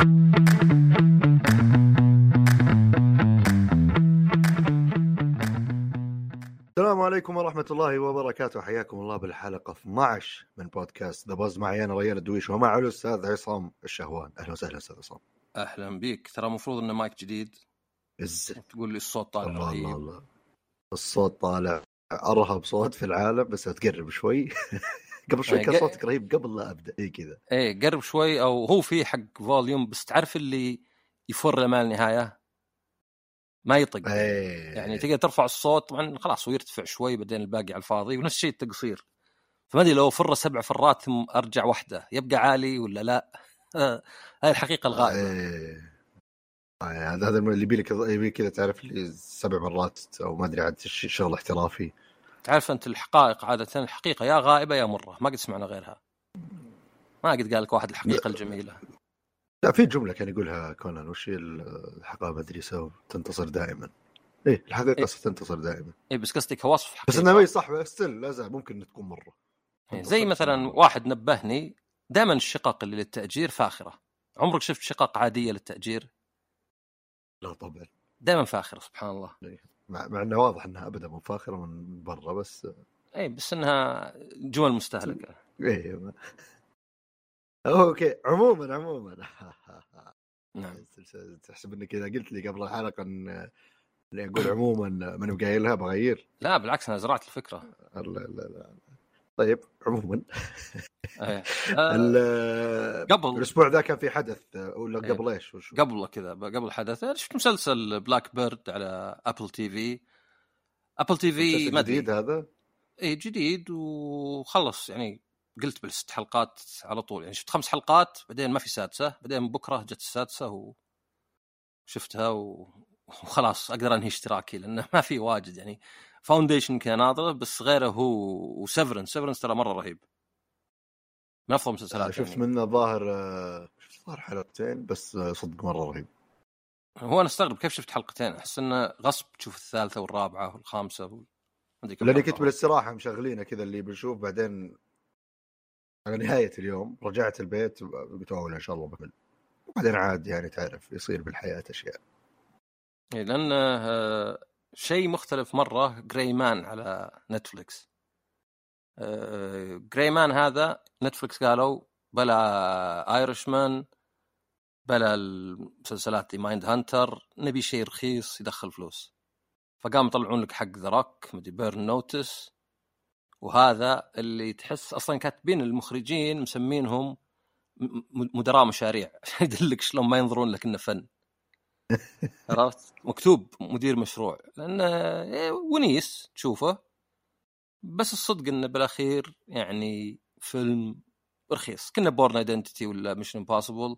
السلام عليكم ورحمة الله وبركاته. حياكم الله بالحلقة 12 من بودكاست ذا باز معي أنا ريان الدويش ومع الأستاذ عصام الشهوان. أهلا وسهلا أستاذ عصام. أهلا بيك. ترى المفروض إنه مايك جديد. إيش تقول لي الصوت طالع الله الله الله. الصوت طالع أرهب صوت في العالم بس تقرب شوي. قبل شوي يعني كان صوتك رهيب قبل لا أبدأ إي كذا. إيه قرب شوي أو هو في حق volume بس تعرف اللي يفر ما النهايه ما يطق. إيه. يعني تقدر ترفع الصوت طبعا خلاص هو يرتفع شوي بعدين الباقي على الفاضي ونفس الشيء التقصير. فما أدري لو فر سبع فرات ثم أرجع واحدة يبقى عالي ولا لا؟ هاي الحقيقة الغائبة. إيه. آه، هذا هذا اللي يبي لك يبي كذا تعرف لي سبع مرات أو ما أدري عاد شغل احترافي. تعرف أنت الحقائق عادة الحقيقة يا غائبة يا مرة ما قد سمعنا غيرها. ما قد قال لك واحد الحقيقة الجميلة. لا في جملة كان يقولها كونان وش الحقائق؟ سو تنتصر دائما. إيه الحقيقة إيه. ستنتصر دائما. اي بس قصدك كوصف بس حقيقة. انها ما هي صح بس still لا زال ممكن تكون مرة. يعني زي مثلا واحد نبهني دائما الشقق اللي للتأجير فاخرة. عمرك شفت شقق عادية للتأجير؟ لا طبعا. دائما فاخرة سبحان الله. مع, مع انه واضح إنها أبدا مو فاخرة من برا بس اي بس إنها جمل مستهلكة. إيه ما- أوكي عموما عموما. نعم. تحسب إنك إذا قلت لي قبل الحلقة إن اني أقول عموما ماني قايلها بغير. لا بالعكس أنا زرعت الفكرة. لا لا لا. طيب عموما. إيه. آه، قبل. الأسبوع ذا كان في حدث ولا إيه. قبل إيش؟ وش؟ قبل كذا قبل الحدث أنا شفت مسلسل Black Bird على Apple TV Apple TV ما جديد هذا؟ اي جديد وخلص. يعني قلت بالست حلقات على طول. يعني شفت خمس حلقات بعدين ما في سادسة. بعدين بكرة جت السادسة وشفتها و... وخلاص أقدر أنهي اشتراكي لأنه ما في واجد يعني. Foundation كان ناظرة بس غيره هو وسيفرنس سيفرنس ترى مرة رهيب. من افضل المسلسلات شفت يعني. منه ظاهر شفت ظاهر حلقتين بس صدق مرة رهيب. هو أنا أستغرب كيف شفت حلقتين. أحس إنه غصب تشوف الثالثة والرابعة والخامسة وال... لأني. كنت بالاستراحة مشغلينه كذا اللي بنشوف بعدين على نهاية اليوم. رجعت البيت قلت أوه إن شاء الله بكمل بعدين عاد يعني تعرف يصير بالحياة أشياء. لأنه آه، شيء مختلف مرة Gray Man على Netflix Gray Man هذا Netflix قالوا بلا Irishman بلا المسلسلات Mindhunter نبي شيء رخيص يدخل فلوس. فقام يطلعون لك حق The Rock مدري Red Notice وهذا اللي تحس أصلا كاتبين المخرجين مسمينهم مدراء مشاريع. عشان يدلك شلون ما ينظرون لك إنه فن. عرفت؟ مكتوب مدير مشروع. لأنه إيه، ونيس تشوفه. بس الصدق إنه بالأخير يعني فيلم رخيص. كنا Bourne Identity ولا Mission Impossible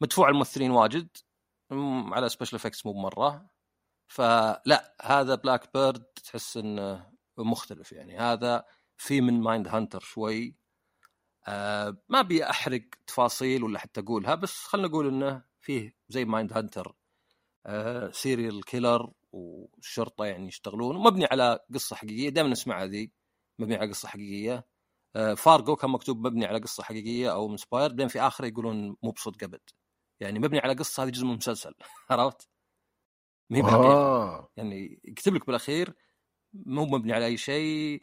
مدفوع الممثلين واجد. على special effects مو بمرة. فلا هذا Black Bird تحس إنه مختلف يعني. هذا في من Mindhunter شوي. آه ما أبي أحرق تفاصيل ولا حتى أقولها. بس خلينا نقول إنه فيه زي Mindhunter serial killer والشرطة يعني يشتغلون ومبني على قصة حقيقية دائما نسمع هذه مبني على قصة حقيقية آه فارجو كان مكتوب مبني على قصة حقيقية أو inspired بعدين في آخره يقولون مو بصدق أبد يعني مبني على قصة هذه جزء من مسلسل عرفت؟ ما هي بالحقيقة. آه. يعني يكتب لك بالأخير مو مبني على أي شيء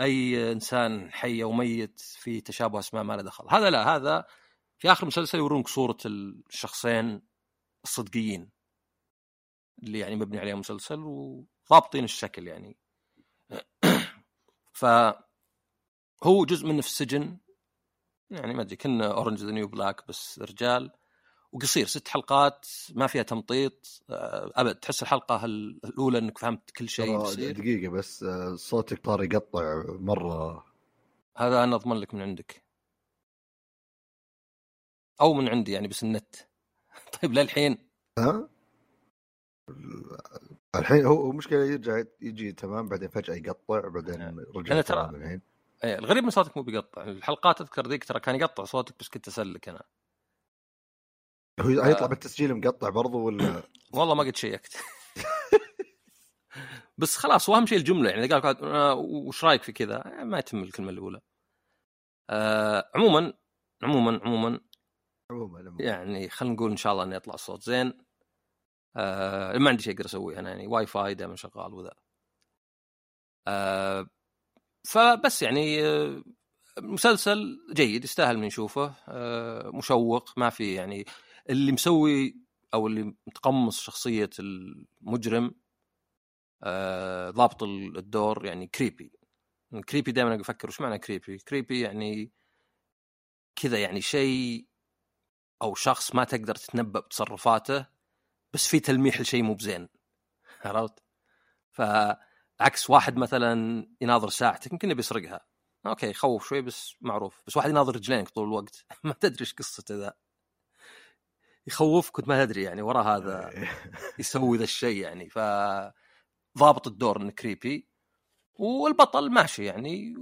أي إنسان حي أو ميت في تشابه أسماء ما له دخل هذا لا هذا في آخر المسلسل يورونك صورة الشخصين الصدقيين اللي يعني مبني عليهم مسلسل وضابطين الشكل يعني. ف هو جزء منه في السجن. يعني ما أدري كنا Orange the New Black بس رجال. وقصير ست حلقات ما فيها تمطيط. آه، أبد تحس الحلقة ال- الأولى إنك فهمت كل شيء دقيقة بس آه، صوتك صار يقطع مرة. هذا أنا أضمن لك من عندك. أو من عندي يعني بس النت. طيب للحين. ها؟ الحين هو هو مشكله يرجع يجي تمام بعدين فجأة يقطع بعدين رجع أنا ترى- الحين. إيه، الغريب إن صوتك مو بيقطع. الحلقات أذكر ذيك ترى كان يقطع صوتك بس كنت أسلك أنا. هو يطلع بالتسجيل مقطع برضو ولا؟ والله ما قد شيكت. بس خلاص واهم شيء الجملة يعني. قال آه، وش رأيك في كذا؟ ما يتم الكلمة الأولى. آه عموما عموما عموما. عموما عموما. يعني خلينا نقول إن شاء الله إنه يطلع الصوت. زين. آه ما عندي شيء أقدر أسويه أنا يعني واي فاي دائما شغال وذا. آه فبس يعني آه مسلسل جيد يستاهل من نشوفه. آه مشوق ما في يعني اللي مسوي أو اللي متقمص شخصية المجرم آه ضابط الدور يعني creepy creepy دائما أفكر وش معنى creepy creepy يعني كذا يعني شيء أو شخص ما تقدر تتنبأ بتصرفاته. بس في تلميح لشيء مو بزين. عرفت؟ فعكس واحد مثلا يناظر ساعتك يمكن بيسرقها أوكي يخوف شوي بس معروف. بس واحد يناظر رجلينك طول الوقت. ما تدري إيش قصته ذا. يخوفك كنت ما تدري يعني ورا هذا يسوي ذا الشيء يعني. ف ضابط الدور إنه creepy والبطل ماشي يعني.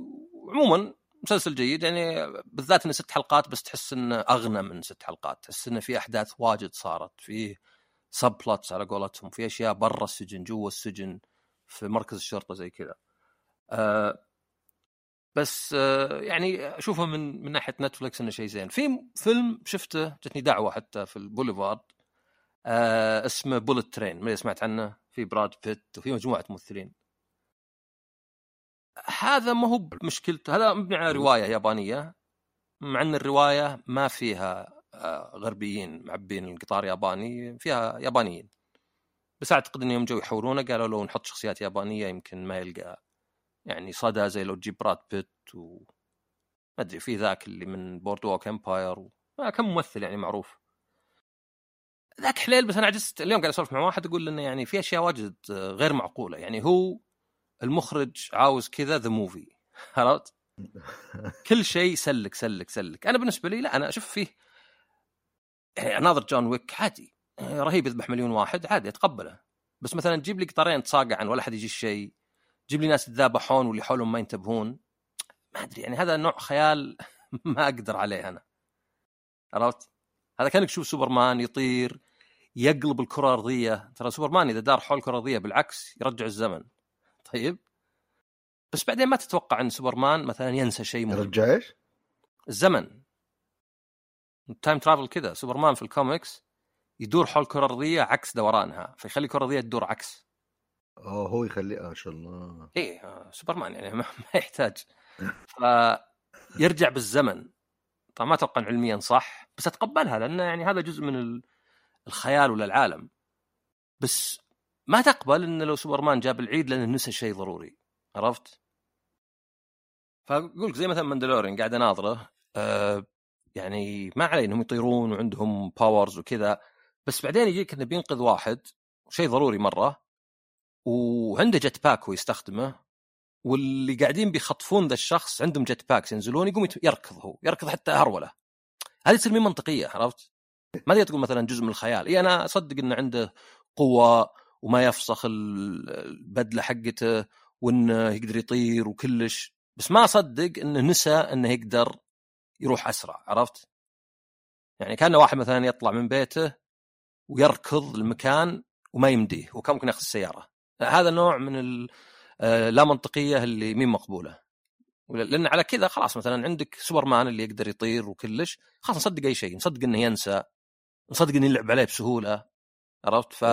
عموما مسلسل جيد يعني. بالذات إنه ست حلقات بس تحس إنه أغنى من ست حلقات. تحس إنه في أحداث واجد صارت. فيه subplots على قولتهم في أشياء برا السجن جوا السجن في مركز الشرطة زي كذا. أه بس أه يعني اشوفه من من ناحية Netflix إنه شيء زين. في فيلم شفته جتني دعوة حتى في البوليفارد أه اسمه Bullet Train ما سمعت عنه؟ في براد بيت وفي مجموعة ممثلين. هذا ما هو بمشكلته هذا مبني على رواية يابانية مع إن الرواية ما فيها غربيين معبين القطار ياباني فيها يابانيين. بس أعتقد انهم جو يحورونه قالوا لو نحط شخصيات يابانية يمكن ما يلقى يعني صدى زي لو تجيب براد بيت و ما أدري في ذاك اللي من Boardwalk Empire و... كم ممثل يعني معروف. ذاك حليل بس أنا عجزت اليوم قاعد أسولف مع واحد أقول إنه يعني في أشياء واجد غير معقولة. يعني هو المخرج عاوز كذا the movie عرفت؟ كل شيء سلك سلك سلك. أنا بالنسبة لي لا أنا أشوف فيه يعني اناظر John Wick عادي. رهيب يذبح مليون واحد عادي أتقبله. بس مثلا تجيب لي قطارين تصاقعن ولا حد يجي شيء جيب لي ناس يتذابحون واللي حولهم ما ينتبهون. ما أدري يعني هذا نوع خيال ما أقدر عليه أنا. عرفت؟ هذا كأنك تشوف سوبرمان يطير يقلب الكرة الارضيه ترى سوبرمان إذا دار حول الكره الارضيه بالعكس يرجع الزمن. طيب؟ بس بعدين ما تتوقع إن سوبرمان مثلا ينسى شيء مهم. يرجع إيش؟ الزمن. ال time travel كذا سوبرمان في الكوميكس يدور حول الكره الارضيه عكس دورانها فيخلي الكره الارضيه تدور عكس. اوه هو يخلي ما شاء الله. إيه آه، سوبرمان يعني ما, ما يحتاج. فيرجع بالزمن. طبعا ما أتوقع علميا صح بس أتقبلها لأن يعني هذا جزء من الخيال ولا العالم. بس ما تقبل انه لو سوبرمان جاب العيد لأنه نسى شيء ضروري. عرفت؟ فأقول زي مثلا Mandalorian قاعد أناظره أه يعني ما عليه إنهم يطيرون وعندهم powers وكذا بس بعدين يجيك إنه بينقذ واحد شيء ضروري مرة وعنده jetpack هو يستخدمه واللي قاعدين بيخطفون ذا الشخص عندهم jetpacks ينزلون يقوم يركض هو يركض حتى هرولة هذه تصير من منطقية عرفت؟ ما تقدر تقول مثلا جزء من الخيال إي أنا أصدق إنه عنده قوة وما يفسخ البدلة حقته وإنه يقدر يطير وكلش بس ما أصدق إنه نسى إنه يقدر يروح أسرع عرفت؟ يعني كان واحد مثلا يطلع من بيته ويركض المكان وما يمديه وكان ممكن ياخذ السيارة. هذا نوع من اللا منطقية اللي مين مقبولة. لأن على كذا خلاص مثلا عندك سوبرمان اللي يقدر يطير وكلش خلاص نصدق أي شيء نصدق إنه ينسى نصدق إنه يلعب عليه بسهولة عرفت؟ ف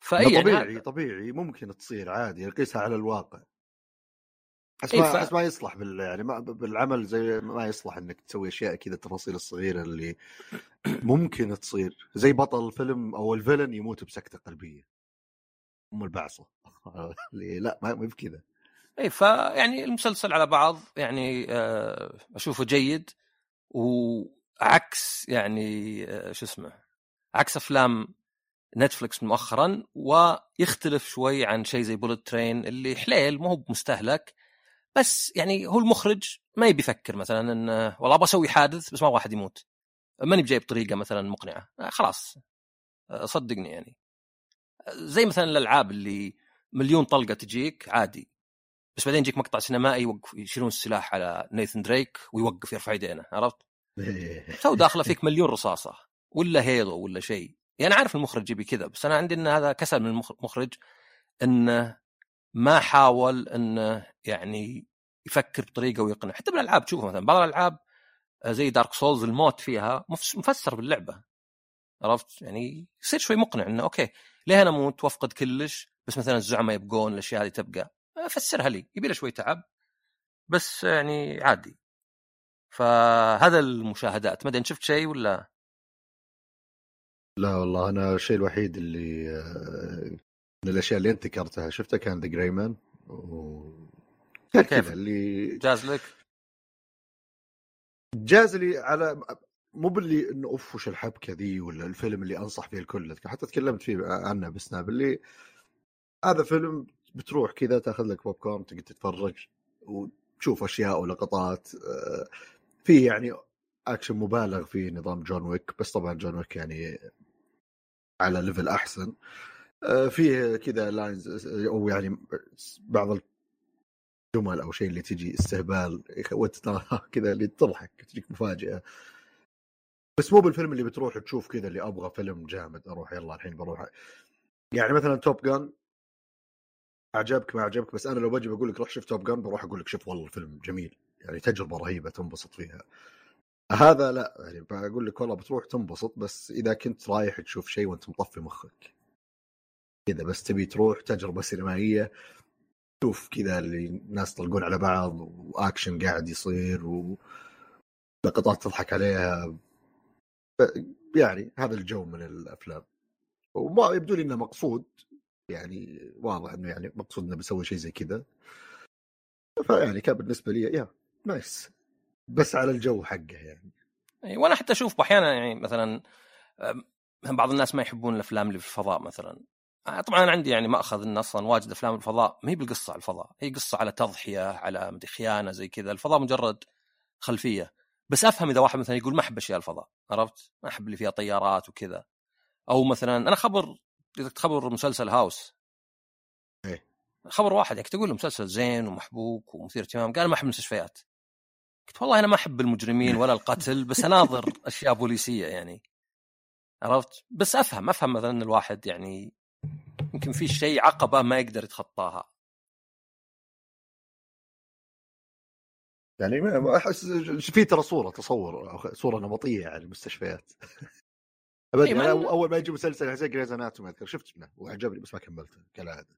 فأي يعني طبيعي طبيعي ممكن تصير عادي قيسها على الواقع. بس ما, ف... ما يصلح بال يعني ما بالعمل زي ما يصلح إنك تسوي أشياء كذا التفاصيل الصغيرة اللي ممكن تصير. زي بطل فيلم أو ال villain يموت بسكتة قلبية. أم البعصه اللي لا ما بكذا. اي فيعني المسلسل على بعض يعني آه، أشوفه جيد. وعكس يعني آه، شو اسمه عكس أفلام Netflix مؤخرا ويختلف شوي عن شيء زي Bullet Train اللي حليل مو هو مستهلك بس يعني هو المخرج ما يبي يفكر مثلا انه والله أبغى أسوي حادث بس ما واحد يموت. ماني بجايب طريقة مثلا مقنعة. آه، خلاص. آه، صدقني يعني. زي مثلا الألعاب اللي مليون طلقة تجيك عادي. بس بعدين يجيك مقطع سينمائي يوقف يشيلون السلاح على Nathan Drake ويوقف يرفع يدينه عرفت؟ تو داخله فيك مليون رصاصة ولا hello ولا شيء. يعني عارف المخرج يبي كذا بس أنا عندي إن هذا كسل من المخرج انه ما حاول إنه يعني يفكر بطريقة ويقنع. حتى بالألعاب تشوفها مثلا بعض الألعاب زي Dark Souls الموت فيها مفسر باللعبة. عرفت؟ يعني يصير شوي مقنع إنه okay ليه أنا أموت؟ وأفقد كلش. بس مثلا الزعماء يبقون الأشياء هذه تبقى. فسرها لي. يبي شوي تعب. بس يعني عادي. فهذا المشاهدات. ما أدري شفت شيء ولا؟ لا والله أنا الشيء الوحيد اللي آه، من الأشياء اللي أنت ذكرتها. شفتها كان The Gray Man و... كيف؟ اللي جاز لك؟ جاز لي على مو باللي إنه أوف وش الحبكة ذي ولا الفيلم اللي أنصح فيه الكل. حتى تكلمت فيه عنه ب Snap اللي هذا فيلم بتروح كذا تأخذ لك بوب كورن تقعد تتفرج وتشوف أشياء ولقطات آه، فيه يعني اكشن مبالغ فيه نظام John Wick بس طبعا John Wick يعني على level أحسن. فيه كذا lines أو يعني بعض الجمل أو شيء اللي تجي استهبال كذا اللي تضحك تجيك مفاجأة. بس مو بالفيلم اللي بتروح تشوف كذا اللي أبغى فيلم جامد أروح يلا الحين بروح. يعني مثلا Top Gun عجبك ما عجبك بس أنا لو بجي بقول لك روح شوف Top Gun بروح أقول لك شوف والله الفيلم جميل. يعني تجربة رهيبة تنبسط فيها. هذا لا يعني بقول لك والله بتروح تنبسط بس إذا كنت رايح تشوف شيء وأنت مطفي مخك. كذا بس تبي تروح تجربة سينمائية تشوف كذا اللي الناس يطلقون على بعض واكشن قاعد يصير ولقطات تضحك عليها. يعني هذا الجو من الأفلام. وما يبدو لي إنه مقصود يعني واضح إنه يعني مقصود إنه بيسوي شيء زي كذا. فيعني كان بالنسبة لي يا نايس بس على الجو حقه يعني. وأنا حتى أشوف أحيانا يعني مثلا بعض الناس ما يحبون الأفلام اللي في الفضاء مثلا. طبعا أنا عندي يعني مأخذ ان أصلا واجد أفلام الفضاء ما هي بالقصة على الفضاء هي قصة على تضحية على مدري خيانة زي كذا الفضاء مجرد خلفية. بس أفهم إذا واحد مثلا يقول ما أحب أشياء الفضاء عرفت؟ ما أحب اللي فيها طيارات وكذا. أو مثلا أنا خبر تخبر مسلسل هاوس. إيه. خبر واحد يعني تقول له مسلسل زين ومحبوك ومثير اهتمام قال ما أحب المستشفيات. قلت والله أنا ما أحب المجرمين ولا القتل بس أناظر أشياء بوليسية يعني عرفت؟ بس أفهم أفهم مثلا الواحد يعني يمكن في شيء عقبة ما يقدر يتخطاها. يعني احس في ترى صورة تصور صورة نمطية يعني المستشفيات. ابدا إيه أول ما يجي مسلسل حسين جريز اناتومي أذكر شفت منه وعجبني بس ما كملته كالعادة.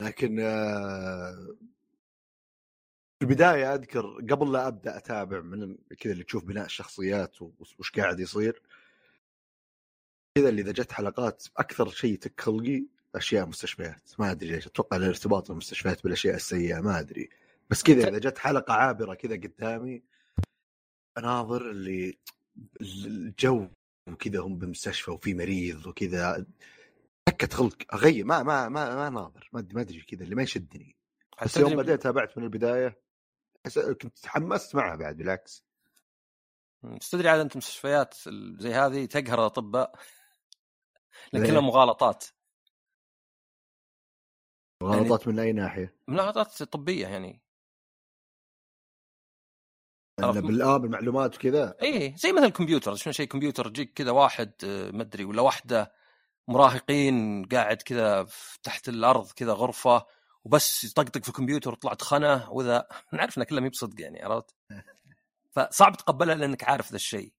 لكن آه، في البداية أذكر قبل لا أبدأ أتابع من كذا اللي تشوف بناء الشخصيات وش قاعد يصير كذا اللي إذا جت حلقات أكثر شيء تخلقي أشياء مستشفيات. ما أدري ليش. أتوقع الارتباط المستشفيات بالأشياء السيئة ما أدري. بس كذا إذا جت حلقة عابرة كذا قدامي أناظر اللي الجو وكذا هم بمستشفى وفي مريض وكذا سكت خلق أغير. ما ما ما ما ناظر. ما ادري ما أدري كذا اللي ما يشدني. بس يوم بديت تابعت من البداية كنت تحمست معها بعد بالعكس. تدري عاد أنت مستشفيات زي هذه تقهر الأطباء؟ لكن كلها مغالطات. مغالطات يعني من أي ناحية؟ مغالطات طبية يعني. بالآه بالمعلومات وكذا؟ اي زي مثلا الكمبيوتر شنو شيء كمبيوتر يجيك كذا واحد آه، ما أدري ولا واحدة مراهقين قاعد كذا تحت الأرض كذا غرفة وبس يطقطق في الكمبيوتر وطلعت خنه واذا نعرف انها كلها ما بصدق يعني عرفت؟ فصعب تقبلها لأنك عارف ذا الشيء.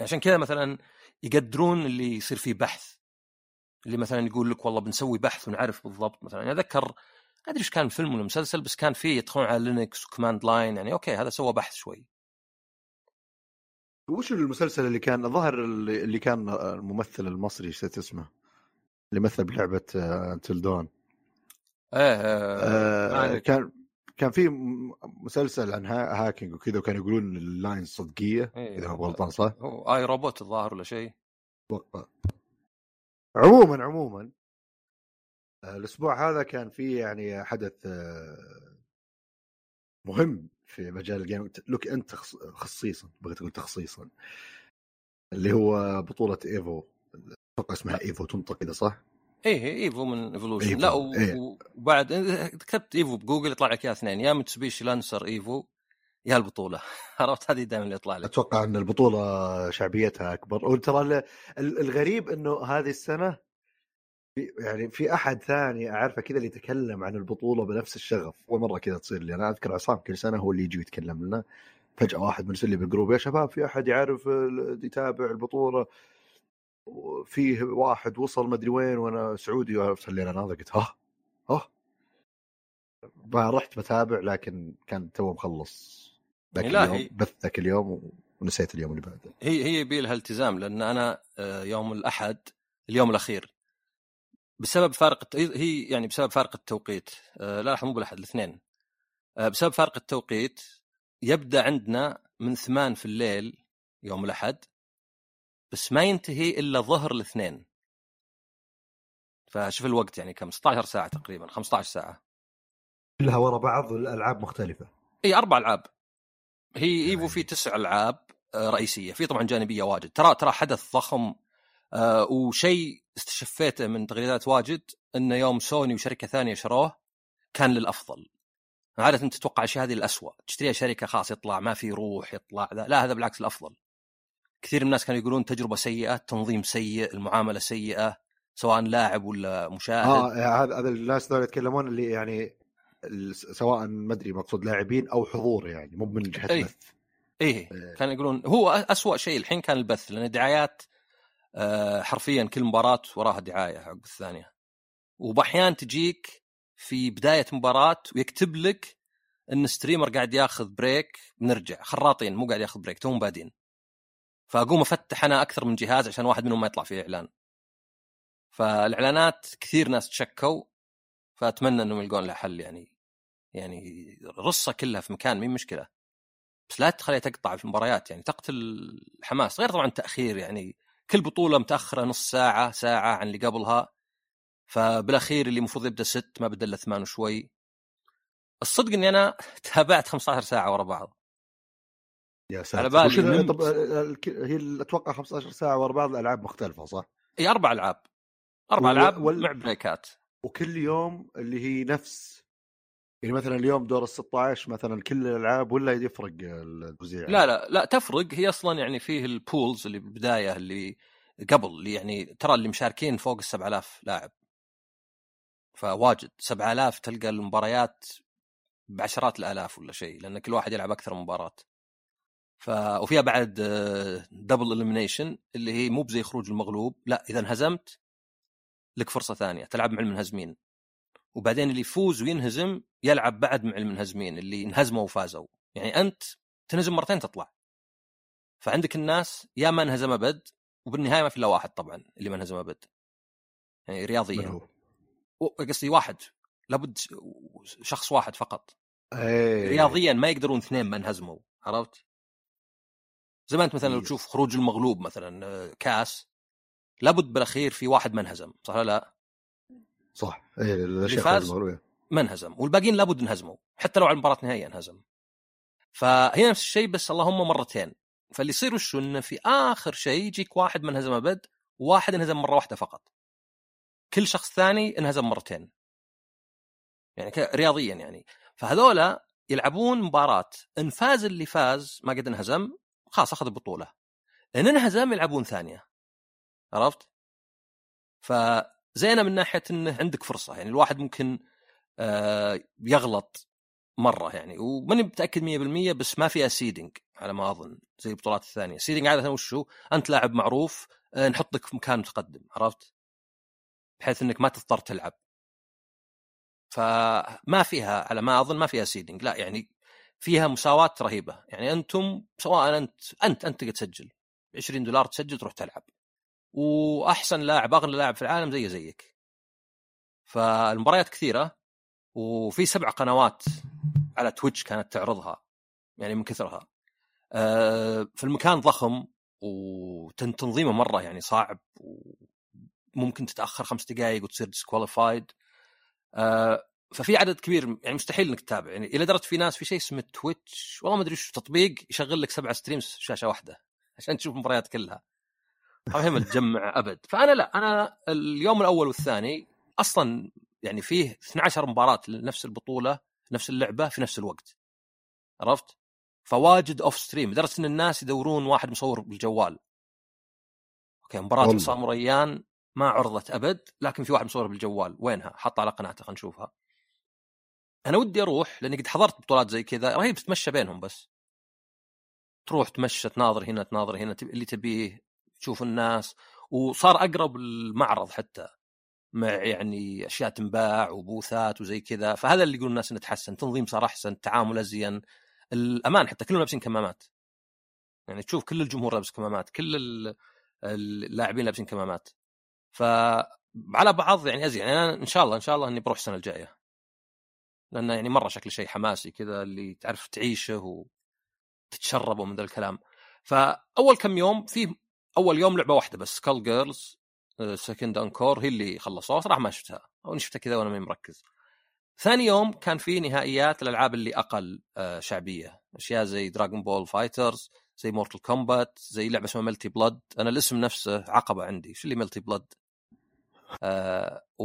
عشان كذا مثلا يقدرون اللي يصير فيه بحث. اللي مثلا يقول لك والله بنسوي بحث ونعرف بالضبط. مثلا يعني اتذكر ما أدري إيش كان فيلم ولا مسلسل بس كان فيه يدخلون على Linux و command line يعني okay هذا سوى بحث شوي. وش المسلسل اللي كان الظاهر اللي كان الممثل المصري نسيت اسمه اللي مثل بلعبة Until Dawn إيه آه, آه كان كان في مسلسل عن hacking وكذا وكانوا يقولون ال line صدقيه إيه إذا ما غلطان صح؟ I Robot الظاهر ولا شيء عموما عموما الأسبوع هذا كان في يعني حدث آه، مهم في مجال ال game لك أنت خصيصا بغيت أقول تخصيصا اللي هو بطولة Evo أتوقع اسمها Evo تنطق كذا صح؟ إيه Evo من Evolution لا و... إيه. وبعد كتبت Evo ب Google يطلع لك يا اثنين يا Mitsubishi Lancer Evo يا البطولة. عرفت؟ هذه دائما اللي يطلع لك. أتوقع إن البطولة شعبيتها أكبر. وترى الغريب إنه هذه السنة يعني في أحد ثاني أعرفه كذا اللي يتكلم عن البطولة بنفس الشغف. أول مرة كذا تصير لي. أنا أذكر عصام كل سنة هو اللي يجي يتكلم لنا. فجأة واحد من اللي بال group يا شباب في أحد يعرف يتابع البطولة؟ وفيه واحد وصل مدري وين وأنا سعودي وعرفت الليلة أنا قلت ها ها. ما رحت بتابع لكن كان تو مخلص ذاك اليوم بث ذاك اليوم ونسيت اليوم اللي بعده. هي هي يبي لها التزام لأن أنا آه، يوم الأحد اليوم الأخير بسبب فارق هي يعني بسبب فارق التوقيت آه، لا مو بالأحد الاثنين. آه، بسبب فارق التوقيت يبدأ عندنا من ثمان في الليل يوم الأحد بس ما ينتهي إلا ظهر الاثنين. فشوف الوقت يعني كم 16 ساعة تقريبا 15 ساعة. كلها ورا بعض الالعاب مختلفة. إي أربع ألعاب. هي إيفو في تسع ألعاب آه، رئيسية. في طبعا جانبية واجد. ترى ترى حدث ضخم آه وشيء استشفيته من تغريدات واجد انه يوم سوني وشركة ثانية شروه كان للأفضل. عادة أنت تتوقع الاشياء هذه الاسوء تشتريها شركة خاص يطلع ما في روح يطلع ذا لا هذا بالعكس الأفضل. كثير من الناس كانوا يقولون تجربة سيئة تنظيم سيء المعاملة سيئة سواء لاعب ولا مشاهد آه هذا هذا الناس دول يتكلمون اللي يعني سواء ما أدري مقصود لاعبين أو حضور يعني مو من جهة أيه. بث إيه, إيه. كانوا يقولون هو أسوأ شيء الحين كان البث لأن الدعايات آه، حرفيا كل مباراة وراها دعاية عقب الثانية وباحيان تجيك في بداية مباراة ويكتب لك إن streamer قاعد ياخذ break بنرجع خراطين مو قاعد ياخذ break توهم بادين فأقوم أفتح أنا أكثر من جهاز عشان واحد منهم ما يطلع فيه إعلان. فالإعلانات كثير ناس تشكوا فأتمنى إنهم يلقون لها حل يعني يعني رصة كلها في مكان مين مشكلة؟ بس لا تخليها تقطع في المباريات يعني تقتل الحماس. غير طبعا التاخير يعني كل بطولة متأخرة نص ساعة ساعة عن اللي قبلها فبالأخير اللي المفروض يبدأ ست ما بدا إلا ثمان وشوي. الصدق إني أنا تابعت 15 ساعة ورا بعض. يا ساتر. على بالي طب هي أتوقع 15 ساعة ورا بعض الألعاب مختلفة صح؟ إي أربع ألعاب. أربع ألعاب وال... مع بريكات وكل يوم اللي هي نفس. يعني مثلا اليوم دور ال 16 مثلا كل الألعاب ولا يفرق التوزيع؟ لا لا لا تفرق. هي أصلا يعني فيه ال pools اللي بالبدايه اللي قبل اللي يعني ترى اللي مشاركين فوق ال 7000 لاعب. فواجد. 7000 تلقى المباريات بعشرات الآلاف ولا شيء لأن كل واحد يلعب أكثر مباراة. ف وفيها بعد double elimination اللي هي مو بزي خروج المغلوب لا إذا انهزمت لك فرصة ثانية تلعب مع المنهزمين. وبعدين اللي يفوز وينهزم يلعب بعد مع المنهزمين اللي انهزموا وفازوا. يعني أنت تنهزم مرتين تطلع. فعندك الناس يا ما انهزم أبد وبالنهاية ما في إلا واحد طبعا اللي ما انهزم أبد. يعني رياضيا. قصدي واحد. لابد شخص واحد فقط. أيه. رياضيا ما يقدرون اثنين ما انهزموا عرفت؟ زي ما انت مثلا لو تشوف خروج المغلوب مثلا آه، كاس لابد بالأخير في واحد ما انهزم صح ولا لا؟ صح. اي الاشياء فاز ما انهزم والباقيين لابد انهزموا حتى لو على المباراة النهائية انهزم. فهي نفس الشيء بس اللهم مرتين. فاللي يصير وشو؟ انه في آخر شيء يجيك واحد ما انهزم أبد وواحد انهزم مرة واحدة فقط. كل شخص ثاني انهزم مرتين. يعني رياضيا يعني. فهذولا يلعبون مباراة. إن فاز اللي فاز ما قد انهزم خلاص أخذ البطولة ان انهزم يلعبون ثانية عرفت؟ فزينة من ناحية إنه عندك فرصة يعني الواحد ممكن آه يغلط مرة يعني وماني متأكد 100% بس ما فيها seeding على ما أظن زي البطولات الثانية seeding عادة وش هو؟ أنت لاعب معروف آه نحطك في مكان متقدم عرفت؟ بحيث إنك ما تضطر تلعب فما فيها على ما أظن ما فيها seeding لا يعني فيها مساواة رهيبة. يعني أنتم سواء أنت أنت أنت تقدر تسجل. 20 دولار تسجل تروح تلعب. وأحسن لاعب اغلى لاعب في العالم زي زيك. فالمباريات كثيرة وفي سبع قنوات على Twitch كانت تعرضها يعني من كثرها. آه، في المكان ضخم وتنظيمه مرة يعني صعب وممكن تتأخر خمس دقائق وتصير disqualified ففي عدد كبير يعني مستحيل إنك تتابع. يعني إلى درجه في ناس في شيء اسمه Twitch والله ما أدري إيش تطبيق يشغل لك سبعة streams شاشة واحدة عشان تشوف المباريات كلها. طبعا ما تجمع أبد. فأنا لا أنا اليوم الأول والثاني أصلا يعني فيه 12 مباراة لنفس البطولة نفس اللعبة في نفس الوقت. عرفت؟ فواجد off stream لدرجة إن الناس يدورون واحد مصور بالجوال. okay مباراة عصام ريان ما عرضت أبد لكن في واحد مصورها بالجوال. وينها؟ حطها على قناته خلينا نشوفها. أنا ودي أروح لأني قد حضرت بطولات زي كذا رهيب تتمشى بينهم بس. تروح تمشى تناظر هنا تناظر هنا اللي تبيه تشوف الناس. وصار أقرب المعرض حتى مع يعني أشياء تنباع وبوثات وزي كذا. فهذا اللي يقول الناس إنه تحسن تنظيم صار أحسن التعامل أزين. الأمان حتى كلهم لابسين كمامات. يعني تشوف كل الجمهور لابس كمامات كل اللاعبين لابسين كمامات. فعلى بعض يعني أزين. يعني أنا إن شاء الله إن شاء الله إني بروح السنة الجاية. لأنه يعني مرة شكل شيء حماسي كذا اللي تعرف تعيشه وتتشربه من ذا الكلام. فأول كم يوم في أول يوم لعبة واحدة بس Skullgirls 2nd Encore هي اللي خلصوها صراحة ما شفتها. أو شفتها كذا وأنا ماني مركز. ثاني يوم كان في نهائيات الألعاب اللي أقل آه، شعبية. أشياء زي Dragon Ball FighterZ زي مورتل كومبات زي لعبة اسمها ملتي بلاد أنا الاسم نفسه عقبة عندي. شو اللي ملتي بلاد آه و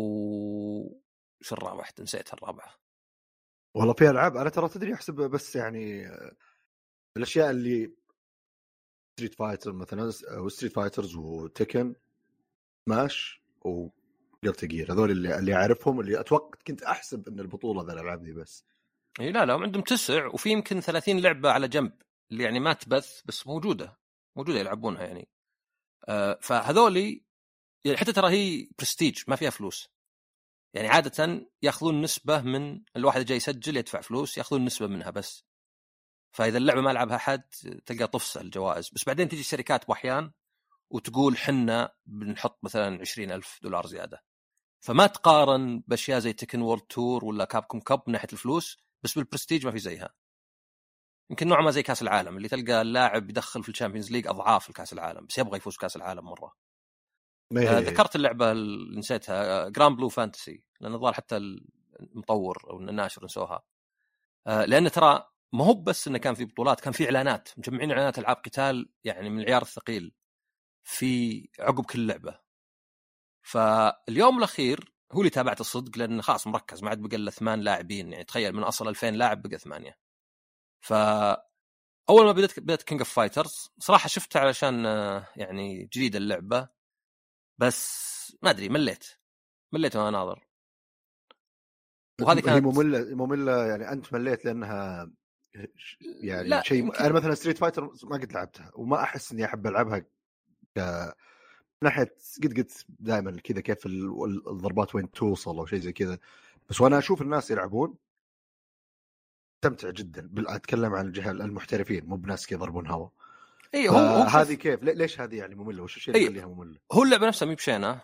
شو الرابعه نسيت الرابعة. والله في ألعاب أنا ترى تدري أحسب بس يعني الأشياء اللي ستريت فايتر مثلا وستريت فايترز وتكن ماش وقلت جير هذول اللي اللي أعرفهم اللي أتوقع كنت أحسب إن البطولة ذا الألعاب دي بس. إي لا لا عندهم تسع وفي يمكن 30 لعبة على جنب اللي يعني ما تبث بس موجودة موجودة يلعبونها يعني. آه فهذولي يعني حتى ترى هي برستيج ما فيها فلوس. يعني عاده يأخذون نسبة من الواحد جاي يسجل يدفع فلوس يأخذون نسبة منها بس. فإذا اللعبة ما لعبها احد تلقى طفسه الجوائز. بس بعدين تجي الشركات بأحيان وتقول حنا بنحط مثلا عشرين ألف دولار زيادة. فما تقارن بأشياء زي Tekken World Tour ولا Capcom Cup من ناحية الفلوس بس بالبرستيج ما في زيها. يمكن نوع ما زي كأس العالم اللي تلقى اللاعب يدخل في ال Champions League أضعاف الكأس العالم بس يبغى يفوز كأس العالم مرة. آه ذكرت اللعبة اللي نسيتها. Granblue Fantasy لأن الظاهر حتى المطور أو الناشر نسوها. آه لأن ترى ما هو بس إنه كان في بطولات كان في إعلانات. مجمعين إعلانات ألعاب قتال يعني من العيار الثقيل في عقب كل لعبة. فاليوم الأخير هو اللي تابعت الصدق لأن خلاص مركز ما عاد بقى إلا ثمان لاعبين. يعني تخيل من أصل 2000 لاعب بقى ثمانية. ف أول ما بديت بديت King of Fighters صراحة شفتها علشان يعني جديدة اللعبة. بس ما أدري مليت. مليت وأنا ناظر. وهذه كانت مملة مملة يعني أنت مليت لأنها يعني شيء يمكن... أنا مثلا Street Fighter ما قد لعبتها وما أحس إني أحب ألعبها ك ناحية قد قد دائما كذا كيف الضربات وين توصل أو شيء زي كذا. بس وأنا أشوف الناس يلعبون استمتع جدا أتكلم عن الجهة المحترفين مو بناس كذا يضربون هوا. اي هو, هذه كيف؟ ليش هذه يعني مملة؟ وش الشيء اللي يخليها مملة؟ هو اللعبة نفسها مي بشينة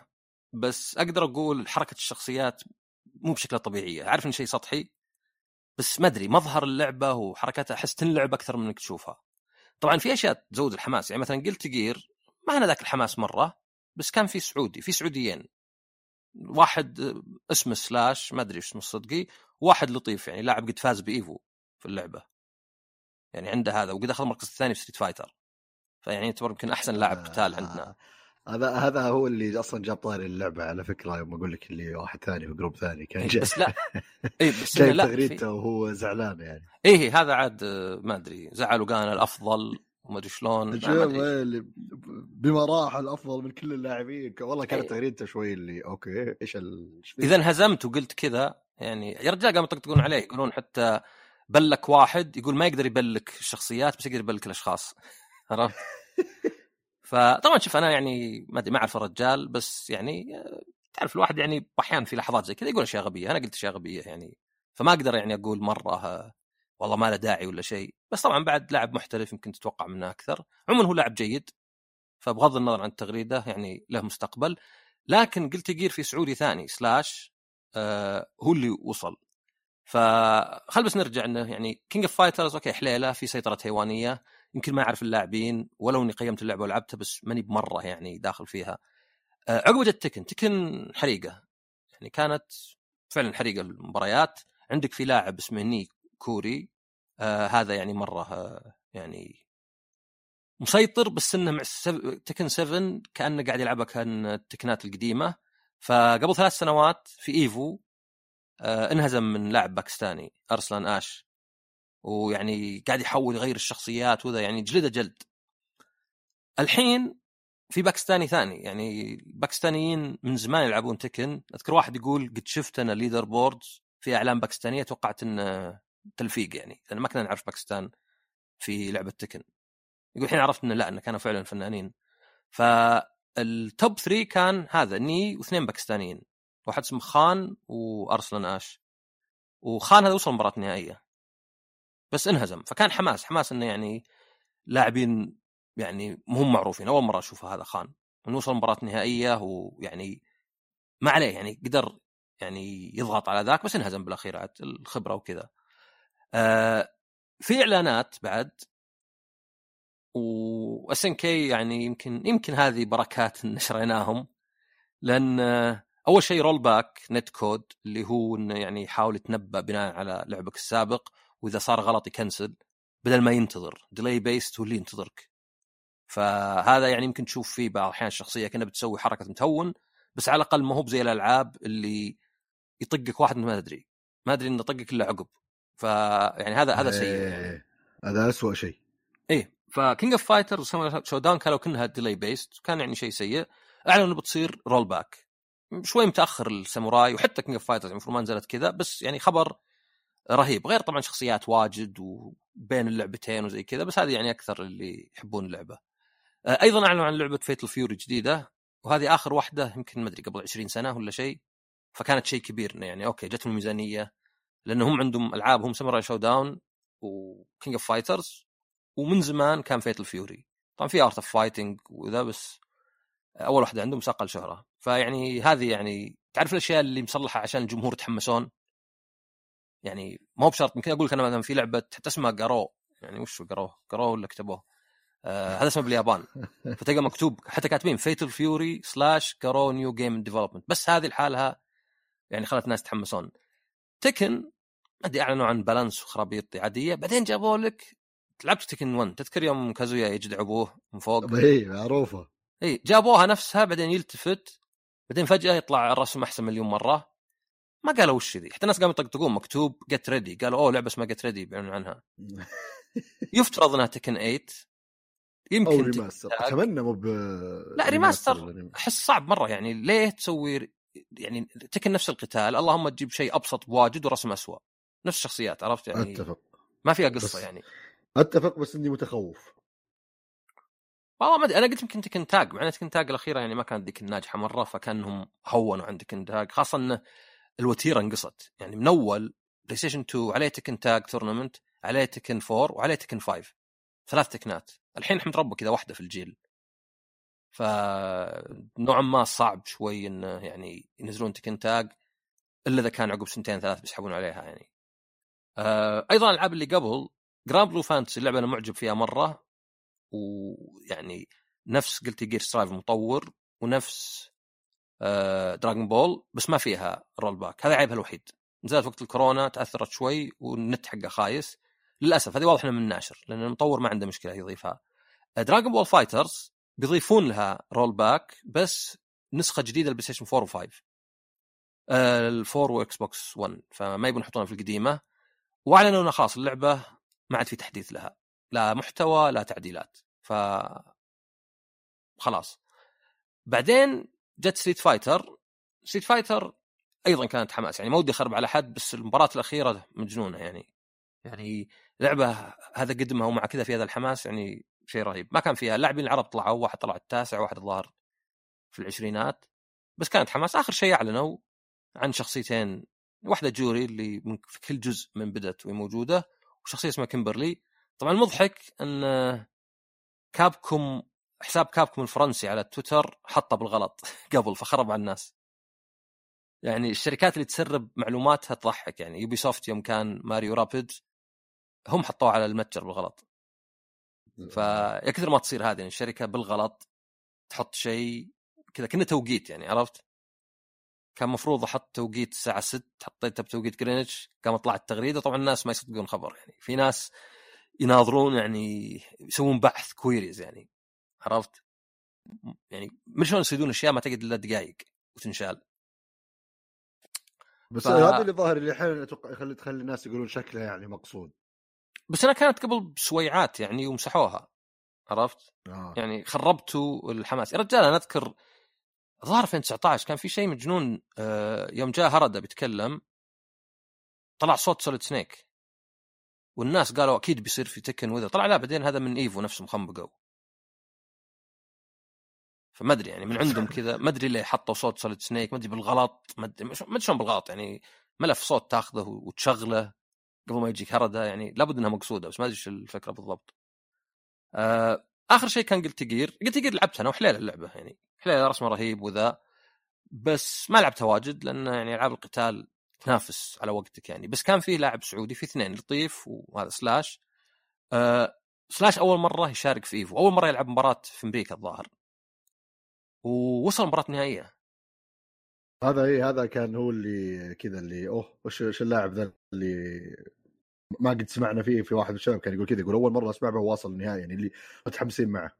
بس أقدر أقول حركة الشخصيات مو بشكلها طبيعية. عارف إن شيء سطحي بس ما أدري مظهر اللعبة وحركاتها أحس تنلعب أكثر من إنك تشوفها. طبعا في أشياء تزود الحماس يعني مثلا Guilty Gear ما أنا ذاك الحماس مرة بس كان في سعودي في سعوديين. واحد اسمه سلاش ما أدري اسمه الصدقي واحد لطيف يعني لاعب قد فاز ب EVO في اللعبة. يعني عنده هذا وقد أخذ المركز الثاني في Street Fighter فيعني يعتبر يمكن أحسن لاعب قتال عندنا. هذا هذا هو اللي أصلا جاب طاري اللعبة على فكرة يوم أقول لك اللي واحد ثاني في جروب ثاني كان جاي بس لا. اي بس جاي تغريدته وهو زعلان يعني. اي هذا عاد ما أدري زعل وقال الأفضل وما أدري شلون. بما راح الأفضل من كل اللاعبين والله كانت إيه. تغريدته شوي اللي أوكي إيش ال... إذا انهزمت وقلت كذا يعني يا رجال قاموا يطقطقون عليه يقولون حتى بلك واحد يقول ما يقدر يبلك الشخصيات بس يقدر يبلك الأشخاص. عرفت؟ فطبعا شوف أنا يعني ما أدري ما أعرف الرجال بس يعني تعرف الواحد يعني أحيانا في لحظات زي كذا يقول أشياء غبية. أنا قلت أشياء غبية يعني فما أقدر يعني أقول مرة والله ما له داعي ولا شيء. بس طبعا بعد لاعب محترف يمكن تتوقع منه أكثر. عموما هو لاعب جيد فبغض النظر عن التغريده يعني له مستقبل. لكن Guilty Gear في سعودي ثاني سلاش آه هو اللي وصل. فخل بس نرجع إنه يعني King of Fighters okay حليلة في سيطرة حيوانية. يمكن ما اعرف اللاعبين ولو إني قيمت اللعبة ولعبتها بس ماني بمرة يعني داخل فيها. آه عقب جت Tekken Tekken حريقة. يعني كانت فعلا حريقة المباريات. عندك في لاعب اسمه ني كوري. آه هذا يعني مرة آه يعني مسيطر بس إنه مع تكن 7 كأنه قاعد يلعبها كأن التكنات القديمة. فقبل ثلاث سنوات في إيفو آه انهزم من لاعب باكستاني أرسلان آش. ويعني قاعد يحول يغير الشخصيات وذا يعني جلده جلد. الحين في باكستاني ثاني يعني الباكستانيين من زمان يلعبون Tekken. أذكر واحد يقول قد شفت أنا leaderboards في اعلام باكستانيه توقعت إنه تلفيق يعني. لأن ما كنا نعرف باكستان في لعبة Tekken. يقول الحين عرفت إنه لا إنه كانوا فعلا فنانين. فال top 3 كان هذا Knee واثنين باكستانيين. واحد اسمه خان وأرسلان آش. وخان هذا وصل مباراة نهائية. بس انهزم. فكان حماس حماس إنه يعني لاعبين يعني مهم معروفين. أول مرة أشوف هذا خان. إنه وصل مباراة نهائية ويعني ما عليه يعني قدر يعني يضغط على ذاك بس انهزم بالأخير عاد الخبرة وكذا. آه في إعلانات بعد. و SNK يعني يمكن يمكن هذه بركات إن شريناهم. لأن أول شيء rollback netcode اللي هو إنه يعني يحاول يتنبأ بناء على لعبك السابق. وإذا صار غلط يكنسل بدل ما ينتظر. delay based هو اللي ينتظرك. فهذا يعني يمكن تشوف فيه بعض الأحيان الشخصية كأنها بتسوي حركة ثم تهون بس على الأقل ما هو زي الألعاب اللي يطقك واحد ما تدري. ما أدري انه طقك إلا عقب. فيعني هذا هذا سيء. يعني. هذا اسوء شيء. إيه ف King of Fighters Shodown كانوا كانها delay based كان يعني شيء سيء. اعلنوا إنه بتصير rollback شوي متأخر ال Samurai وحتى King of Fighters المفروض ما نزلت كذا بس يعني خبر رهيب غير طبعا شخصيات واجد وبين اللعبتين وزي كذا بس هذه يعني أكثر اللي يحبون اللعبة. آه، أيضا أعلنوا عن لعبة Fatal Fury جديدة وهذه آخر واحدة يمكن ما أدري قبل 20 سنة ولا شيء فكانت شيء كبير يعني أوكي جتهم الميزانية لأنه هم عندهم العابهم Samurai Shodown و King of Fighters ومن زمان كان Fatal Fury طبعا في Art of Fighting وذا بس أول واحدة عندهم بس أقل شهرة. فيعني هذه يعني تعرف الأشياء اللي مصلحة عشان الجمهور يتحمسون؟ يعني ما هو بشرط يمكن أقول لك أنا مثلا في لعبة حتى اسمها Garou. يعني وش Garou؟ Garou ولا كتبوه؟ آه هذا اسمه باليابان. فتلقى مكتوب حتى كاتبين Fatal Fury slash Garou new game development بس هذه لحالها يعني خلت الناس يتحمسون. Tekken ما أدري أعلنوا عن balance وخرابيط عادية. بعدين جابوا لك لعبت Tekken 1 تذكر يوم كازويا يجدع ابوه من فوق؟ اي معروفة. اي جابوها نفسها بعدين يلتفت بعدين فجأة يطلع الرسم أحسن مليون مرة. ما قالوا وش ذي. حتى الناس قاموا يطقطقون مكتوب get ready قالوا أوه لعبة اسمها get ready بيعلنون عنها. يفترض إنها Tekken 8 يمكن أو remaster أتمنى مو ب لا remaster أحس صعب مرة. يعني ليه تسوي يعني Tekken نفس القتال. اللهم تجيب شيء أبسط بواجد ورسم اسوء نفس الشخصيات عرفت يعني؟ أتفق. ما فيها قصة يعني. أتفق بس إني متخوف. والله ما أدري. أنا قلت يمكن Tekken Tag مع ان Tekken Tag الأخيرة يعني ما كانت ذيك الناجحة مرة فكأنهم هونوا عند Tekken Tag خاصة إنه الوتيرة انقصت. يعني من أول PlayStation 2 عليه Tekken Tag Tournament عليه Tekken 4 وعليه Tekken 5 ثلاث تكنات. الحين احمد ربه كذا واحدة في الجيل. فنوعا ما صعب شوي انه يعني ينزلون Tekken Tag إلا إذا كان عقب سنتين ثلاث بيسحبون عليها يعني. آه أيضا الألعاب اللي قبل Granblue Fantasy اللعبة أنا معجب فيها مرة. ويعني نفس Guilty Gear Strive مطور ونفس Dragon Ball بس ما فيها rollback هذا عيبها الوحيد. نزلت وقت الكورونا تأثرت شوي والنت حقه خايس. للأسف هذه واضحه من الناشر لأن المطور ما عنده مشكلة يضيفها. Dragon Ball FighterZ بيضيفون لها rollback بس نسخة جديدة لل PlayStation 4 و5 ال four و Xbox 1 فما يبون يحطونها في القديمة. وأعلنوا إنه خلاص اللعبة ما عاد في تحديث لها. لا محتوى لا تعديلات. ف خلاص. بعدين جت Street Fighter Street Fighter أيضا كانت حماس يعني ما ودي أخرب على حد بس المباراة الأخيرة مجنونة يعني. يعني لعبة هذا قدمها ومع كذا في هذا الحماس يعني شيء رهيب. ما كان فيها اللاعبين العرب طلعوا واحد طلع التاسع واحد الظاهر في العشرينات. بس كانت حماس. آخر شيء أعلنوا عن شخصيتين واحدة جوري اللي من في كل جزء من بدت وهي موجودة وشخصية اسمها كيمبرلي طبعا المضحك إن Capcom حساب Capcom الفرنسي على تويتر حطه بالغلط قبل فخرب على الناس. يعني الشركات اللي تسرب معلوماتها تضحك يعني Ubisoft يوم كان Mario Rabbids هم حطوه على المتجر بالغلط. فيا كثر ما تصير هذه يعني الشركة بالغلط تحط شيء كذا كنا توقيت يعني عرفت؟ كان مفروض أحط توقيت الساعة 6 حطيته بتوقيت جرينتش قام طلعت التغريدة طبعا الناس ما يصدقون خبر يعني. في ناس يناظرون يعني يسوون بحث queries يعني. عرفت؟ يعني من شلون يصيدون أشياء ما تقعد إلا دقائق وتنشال بس ف... هذا اللي ظاهر اللي أحيانا أتوقع يخلي تخلي الناس يقولون شكلها يعني مقصود بس أنا كانت قبل بسويعات يعني ومسحوها عرفت؟ آه. يعني خربتوا الحماس يا رجال أنا أذكر ظهر 2019 كان في شيء مجنون آه، يوم جاء هارادا بيتكلم طلع صوت Solid Snake والناس قالوا أكيد بيصير في Tekken وذا طلع لا بعدين هذا من EVO نفسهم خنبقوا فما أدري يعني من عندهم كذا ما أدري ليه حطوا صوت Solid Snake ما أدري بالغلط ما أدري ما شلون بالغلط يعني ملف صوت تاخذه وتشغله قبل ما يجيك هارادا يعني لابد إنها مقصودة بس ما أدري إيش الفكرة بالضبط. آه آخر شيء كان Guilty Gear Guilty Gear لعبتها أنا وحليلة اللعبة يعني حليلة رسمه رهيب وذا بس ما لعبتها واجد لأن يعني ألعاب القتال تنافس على وقتك يعني بس كان فيه لاعب سعودي في اثنين لطيف وهذا Slash آه Slash أول مرة يشارك في EVO أول مرة يلعب مباراة في أمريكا الظاهر ووصل مباراة نهائية. هذا اي هذا كان هو اللي كذا اللي أوه وش وش اللاعب ذا اللي ما قد سمعنا فيه في واحد من الشباب كان يقول كذا يقول أول مرة اسمع به واصل النهائي يعني اللي متحمسين معه.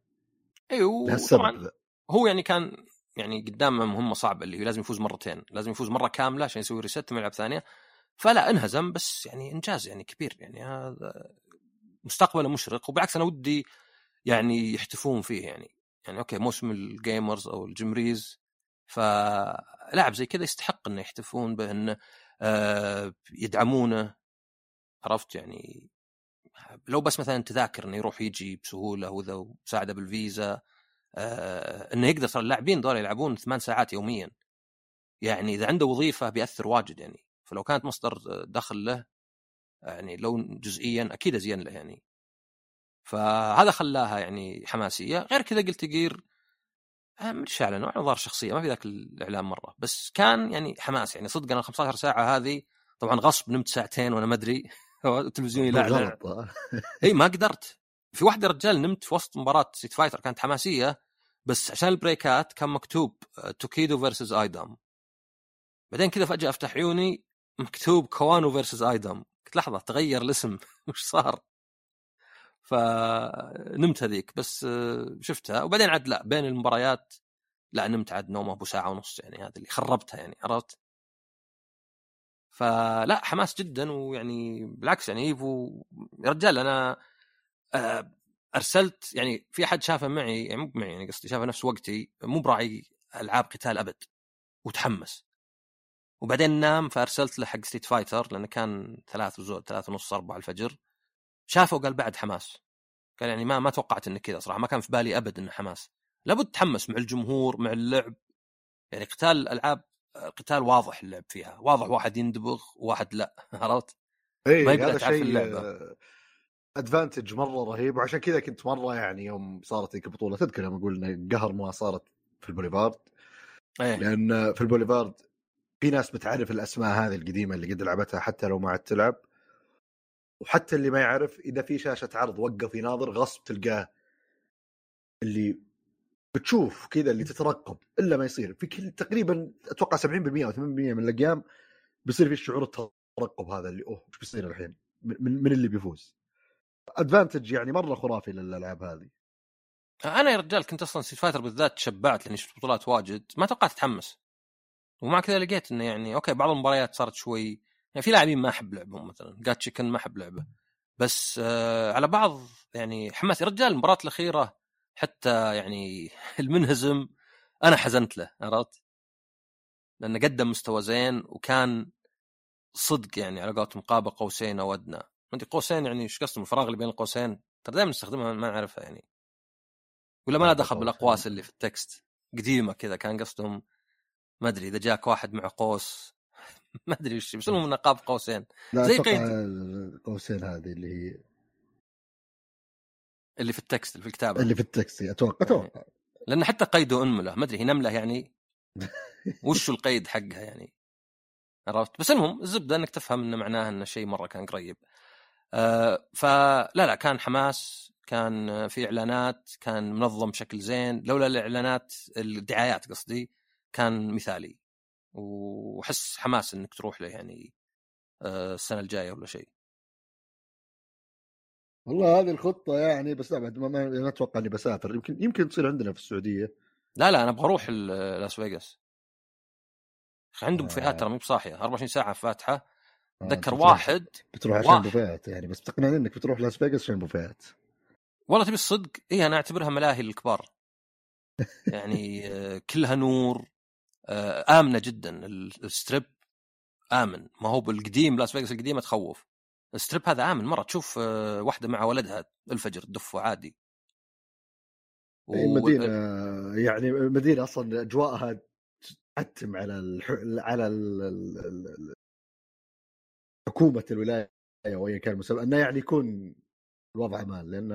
أيوه طبعا هو يعني كان يعني قدامه مهمة صعبة اللي هو لازم يفوز مرتين لازم يفوز مرة كاملة عشان يسوي ريست يلعب ثانية. فلا انهزم بس يعني إنجاز يعني كبير يعني هذا مستقبله مشرق وبالعكس أنا ودي يعني يحتفون فيه يعني. يعني okay موسم ال Gamers أو ال Gamers فلاعب زي كذا يستحق إنه يحتفون به انه آه يدعمونه. عرفت؟ يعني لو بس مثلا تذاكر إنه يروح يجي بسهولة وذا ومساعدة بالفيزا آه إنه يقدر ترى اللاعبين دول يلعبون ثمان ساعات يوميا. يعني إذا عنده وظيفة بيأثر واجد يعني. فلو كانت مصدر دخل له يعني لو جزئيا أكيد ازين له يعني. فهذا خلاها يعني حماسية. غير كذا Guilty Gear آه، ما أدري أعلنوا ظهر شخصية ما في ذاك الاعلان مرة. بس كان يعني حماس يعني صدق أنا 15 ساعة هذه طبعا غصب نمت ساعتين وأنا ما أدري. التلفزيون يلعب إي ما قدرت. في واحدة رجال نمت في وسط مباراة Street Fighter كانت حماسية بس عشان البريكات كان مكتوب Tokido versus iDom. بعدين كذا فجأة أفتح عيوني مكتوب Kawano versus iDom. قلت لحظة تغير الاسم. وش صار؟ فنمت هذيك. بس آه، شفتها. وبعدين عاد لا بين المباريات لا نمت عاد نومه ابو ساعة ونص يعني هذا اللي خربتها يعني عرفت؟ فلا حماس جدا ويعني بالعكس يعني Evo يا رجال أنا آه، أرسلت يعني في أحد شافه معي يعني مو معي يعني قصدي شافه نفس وقتي مو براعي ألعاب قتال أبد وتحمس. وبعدين نام فأرسلت له حق Street Fighter لأنه كان ثلاث وزود ثلاث ونص أربع الفجر. شافه وقال بعد حماس. قال يعني ما ما توقعت انه كذا صراحة ما كان في بالي أبد إنه حماس. لابد تحمس مع الجمهور مع اللعب. يعني قتال الألعاب قتال واضح اللعب فيها. واضح واحد يندبغ وواحد لا. عرفت؟ إي ما هذا شيء advantage مرة رهيب. وعشان كذا كنت مرة يعني يوم صارت ذيك البطوله تذكر أقول ان قهر ما صارت في البوليفارد؟ أيه. لأن في البوليفارد في ناس بتعرف الأسماء هذه القديمة اللي قد لعبتها حتى لو ما عاد تلعب. وحتى اللي ما يعرف إذا في شاشة عرض وقف يناظر غصب تلقاه اللي بتشوف كذا اللي تترقب إلا ما يصير. في كل تقريبا أتوقع 70% أو 80% من الأيام بيصير في شعور الترقب هذا اللي أوه إيش بيصير الحين؟ من, من اللي بيفوز. advantage يعني مرة خرافي للألعاب هذه. أنا يا رجال كنت أصلا Street Fighter بالذات تشبعت لأني شفت بطولات واجد ما توقعت أتحمس. ومع كذا لقيت إنه يعني okay بعض المباريات صارت شوي يعني في لاعبين ما أحب لعبهم مثلا. جات تشيكن ما أحب لعبه. بس آه على بعض يعني حماس. يا رجال المباراة الأخيرة حتى يعني المنهزم أنا حزنت له عرفت؟ لأنه قدم مستوى زين وكان صدق يعني على قولتهم قاب قوسين أو أدنى. انت قوسين يعني إيش قصدهم الفراغ اللي بين القوسين. ترى دائما نستخدمها ما نعرفها يعني. ولا ما لها دخل بالأقواس اللي في التكست. قديمة كذا كان قصدهم ما أدري إذا جاك واحد مع قوس ما أدري وش بس المهم قاب قوسين. زي قيد. قوسين هذه اللي هي اللي في التكست اللي في الكتابة. اللي في التكست أتوقع أتوقع. لأن حتى قيده انمله ما أدري هي نملة يعني وش القيد حقها يعني؟ عرفت؟ بس المهم الزبدة إنك تفهم انه معناه انه شيء مرة كان قريب. آه فلا لا كان حماس كان في إعلانات كان منظم بشكل زين. لولا الإعلانات الدعايات قصدي كان مثالي. وحس حماس إنك تروح له يعني آه السنة الجاية ولا شيء. والله هذه الخطة يعني بس ابد ما, ما أتوقع إني بسافر. يمكن يمكن تصير عندنا في السعودية. لا لا أنا أبغى أروح لاس فيغاس. عندهم بوفيهات آه. ترى مو بصاحية. 24 ساعة فاتحة. أتذكر آه. واحد بتروح عشان بوفيهات يعني بس تقنعني إنك بتروح لاس فيغاس عشان بوفيهات والله تبي الصدق اي أنا أعتبرها ملاهي للكبار. يعني آه، كلها نور. آه، آمنة جدا. ال Strip آمن. ما هو بالقديم لاس فيغاس القديمة تخوف. ال Strip هذا آمن. مرة تشوف آه، واحدة مع ولدها الفجر تدف عادي. و... مدينة يعني مدينة أصلا أجواءها تعتم على الح... على ال... حكومة الولاية وايا كان المسمى أنه يعني يكون الوضع أمان لأن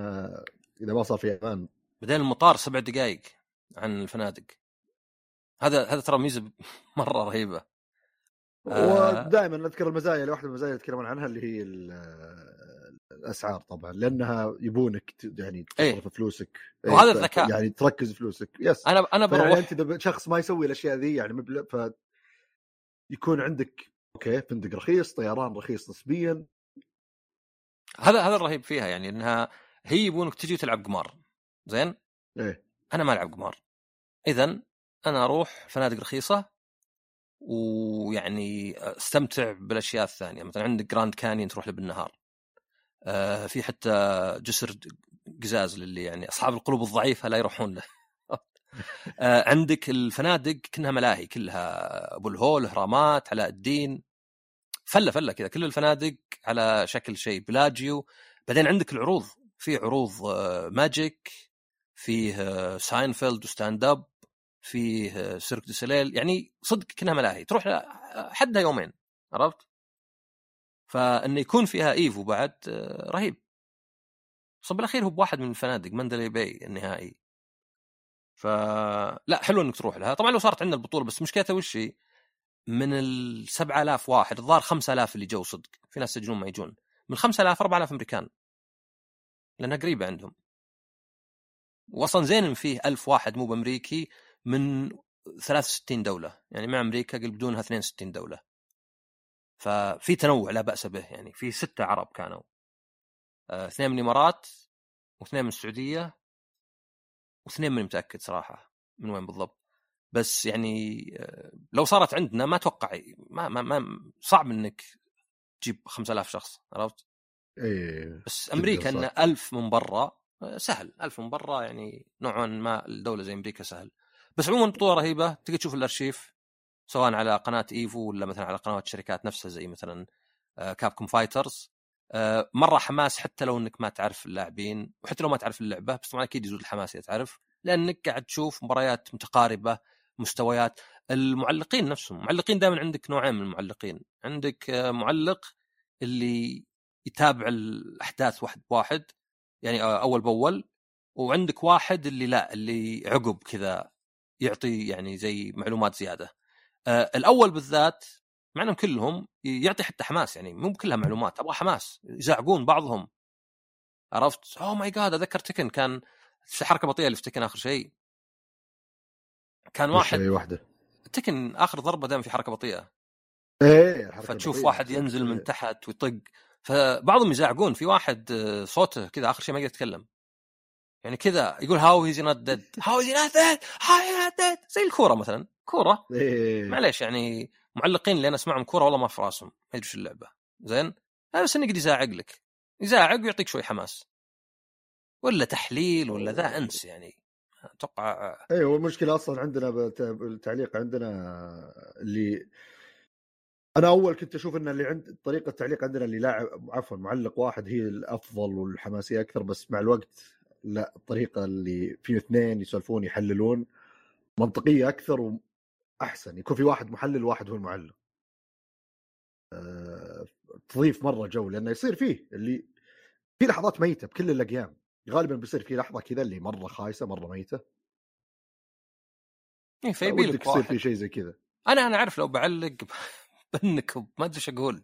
إذا ما صار في أمان. بعدين المطار سبع دقائق عن الفنادق. هذا هذا ترى ميزة مرة رهيبة. آه. ودائما نذكر المزايا اللي واحدة من المزايا اللي يتكلمون عنها اللي هي الأسعار طبعا لأنها يبونك يعني. تصرف فلوسك. وهذا الذكاء. يعني تركز فلوسك. yes أنا أنا بروح يعني أنت إذا شخص ما يسوي الأشياء ذي يعني مبل... ف يكون عندك okay فندق رخيص طيران رخيص نسبيا. هذا هذا الرهيب فيها يعني إنها هي يبونك تجي تلعب قمار. زين؟ إيه. أنا ما ألعب قمار. اذا أنا أروح فنادق رخيصة ويعني أستمتع بالأشياء الثانية. مثلا عندك جراند كانيون تروح له بالنهار. آه في حتى جسر قزاز للي يعني أصحاب القلوب الضعيفة لا يروحون له. آه عندك الفنادق كلها ملاهي كلها أبو الهول اهرامات علاء الدين. فلة فلة كذا كل الفنادق على شكل شيء Bellagio. بعدين عندك العروض. في عروض magic فيه آه Seinfeld و stand up فيه Cirque du Soleil يعني صدق كأنها ملاهي تروح حدها يومين عرفت؟ فانه يكون فيها Evo بعد آه، رهيب. صب بالاخير هو بواحد من الفنادق Mandalay Bay النهائي. فلا حلو إنك تروح لها. طبعا لو صارت عندنا البطولة بس مشكلتها وش هي؟ من ال 7000 واحد الظاهر 5000 اللي جو صدق. في ناس يجون ما يجون. من 5000 4000 أمريكان. لأنها قريبة عندهم. واصلا زين إن فيه 1000 واحد مو بأمريكي من 63 دولة. يعني مع أمريكا قل بدونها 62 دولة. ففي تنوع لا بأس به يعني في ستة عرب كانوا. آه، اثنين من الإمارات واثنين من السعودية واثنين من متأكد صراحة من وين بالضبط. بس يعني آه، لو صارت عندنا ما أتوقع ما, ما, ما صعب إنك تجيب 5000 شخص عرفت؟ إيه بس أمريكا إن 1000 من برا آه، سهل. 1000 من برا يعني نوعا ما الدولة زي أمريكا سهل. بس عموما بطولة رهيبة. تقدر تشوف الأرشيف سواء على قناة Evo ولا مثلا على قنوات الشركات نفسها زي مثلا Capcom Fighters. مرة حماس حتى لو إنك ما تعرف اللاعبين وحتى لو ما تعرف اللعبة بس طبعا أكيد يزود الحماس إذا تعرف. لأنك قاعد تشوف مباريات متقاربة مستويات. المعلقين نفسهم المعلقين دائما عندك نوعين من المعلقين. عندك آه، معلق اللي يتابع الأحداث واحد بواحد يعني آه، أول بأول وعندك واحد اللي لا اللي عقب كذا يعطي يعني زي معلومات زيادة. آه الأول بالذات مع إنهم كلهم يعطي حتى حماس يعني مو كلها معلومات أبغى حماس يزعقون بعضهم. عرفت؟ اوه ماي جاد اتذكر تكن كان في حركة بطيئة اللي في Tekken آخر شيء. كان واحد واحدة؟ Tekken آخر ضربة دائما في حركة بطيئة. إيه فتشوف بطيئة. واحد ينزل من تحت ويطق. فبعضهم يزعقون في واحد آه، صوته كذا آخر شيء ما يقدر يتكلم. يعني كذا يقول how he's not dead how he's not dead how he's not dead زي الكورة مثلا. كورة. إيه. معليش يعني معلقين اللي أنا أسمعهم كورة والله ما في راسهم. ما يدري اللعبة. زين؟ بس انه يقدر يزاعق لك. يزاعق ويعطيك شوي حماس. ولا تحليل ولا ذا أنس يعني. أتوقع أيوه المشكلة أصلا عندنا بالتعليق عندنا اللي أنا أول كنت أشوف إن اللي عند طريقة التعليق عندنا اللي لاعب عفوا معلق واحد هي الأفضل والحماسية أكثر بس مع الوقت لا الطريقة اللي في اثنين يسولفون يحللون منطقية أكثر وأحسن. يكون في واحد محلل وواحد هو المعلق أه... تضيف مرة جو لأنه يصير فيه اللي في لحظات ميتة بكل الأقيام. غالبا بيصير في لحظة كذا اللي مرة خايسة مرة ميتة. إيه فيبي لك يصير في شيء زي كذا. أنا أنا أعرف لو بعلق بنكب ما أدري إيش أقول.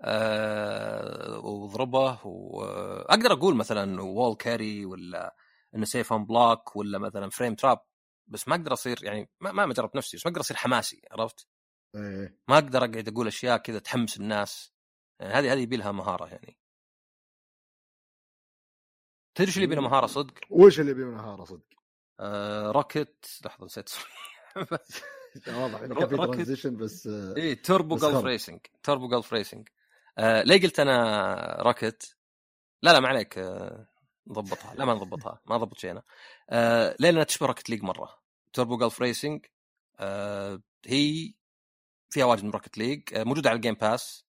أه واضربه واقدر أقول مثلا wall carry ولا إنه safe on block ولا مثلا frame trap بس ما أقدر أصير يعني ما, ما جربت نفسي بس ما أقدر أصير حماسي عرفت؟ إيه. ما أقدر أقعد أقول أشياء كذا تحمس الناس. يعني هذه هذه يبي لها مهارة يعني. تدري إيش اللي يبي مهارة صدق؟ وش اللي يبي مهارة صدق؟ آه Rocket لحظة نسيت واضح إنه كان في transition بس اي Turbo Golf Racing Turbo Golf Racing آه ليه قلت أنا Rocket؟ لا لا ما عليك آه نضبطها. لا ما نضبطها ما ضبط شيء أنا. آه ليه؟ لأنها تشبه Rocket League مرة. Turbo Golf Racing آه هي فيها واجد من Rocket League آه موجودة على ال Game Pass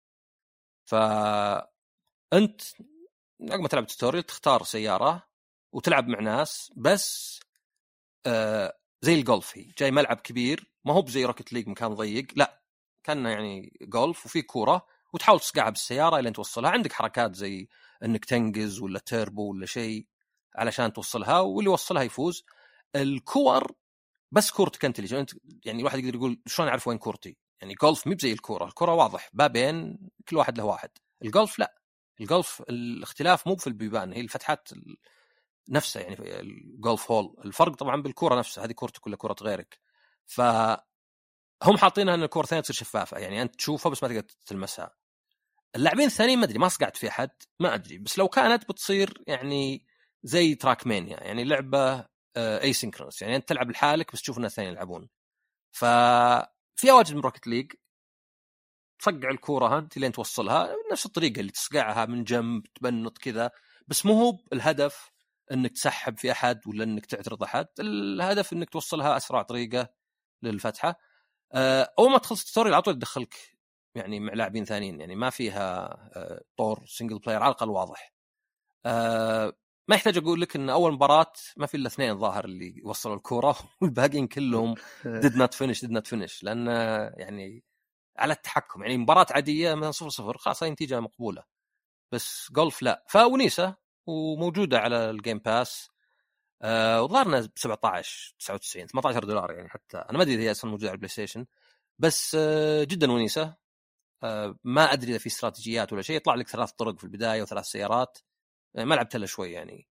ف أنت عقب ما تلعب tutorial تختار سيارة وتلعب مع ناس بس آه زي الجولف هي. جاي ملعب كبير ما هو بزي Rocket League مكان ضيق لا كأنه يعني جولف وفي كورة. وتحاول تصقعها بالسيارة لين توصلها. عندك حركات زي إنك تنقز ولا تيربو ولا شيء علشان توصلها واللي يوصلها يفوز. الكور بس كورتك أنت اللي يعني الواحد يقدر يقول شلون اعرف وين كورتي؟ يعني جولف مي بزي الكورة الكورة واضح بابين كل واحد له واحد. الجولف لا الجولف الاختلاف مو في البيبان هي الفتحات نفسها يعني ال golf hole. الفرق طبعا بالكورة نفسها هذه كورتك ولا كورة غيرك. ف هم حاطينها إن الكوره الثانية تصير شفافة يعني أنت تشوفها بس ما تقدر تلمسها. اللاعبين الثانيين ما أدري ما صقعت في أحد ما أدري. بس لو كانت بتصير يعني زي Trackmania يعني لعبة asynchronous يعني أنت تلعب لحالك بس تشوف الناس الثانيين يلعبون. ف في واجد من Rocket League تصقع الكورة انت لين توصلها نفس الطريقة اللي تصقعها من جنب تبنط كذا. بس مو هو الهدف إنك تسحب في أحد ولا إنك تعترض أحد. الهدف إنك توصلها أسرع طريقة للفتحة. آه، أول ما تخلص ال tutorial على طول تدخلك يعني مع لاعبين ثانيين يعني ما فيها آه، طور single player على الأقل واضح. آه، ما يحتاج أقول لك إن أول مباراة ما في إلا اثنين ظاهر اللي وصلوا الكورة والباقيين كلهم did not finish did not finish لأن يعني على التحكم يعني مباراة عادية مثلا 0 0 خلاص هاي نتيجة مقبولة. بس جولف لا. فونيسة وموجودة على ال Game Pass آه وظهرنا ب 17 99 18 دولار يعني حتى. أنا ما أدري إذا هي أصلا موجودة على ال PlayStation بس آه جدا ونيسة. ما أدري إذا في استراتيجيات ولا شيء. يطلع لك ثلاث طرق في البداية وثلاث سيارات. آه ما لعبت الا شوي يعني.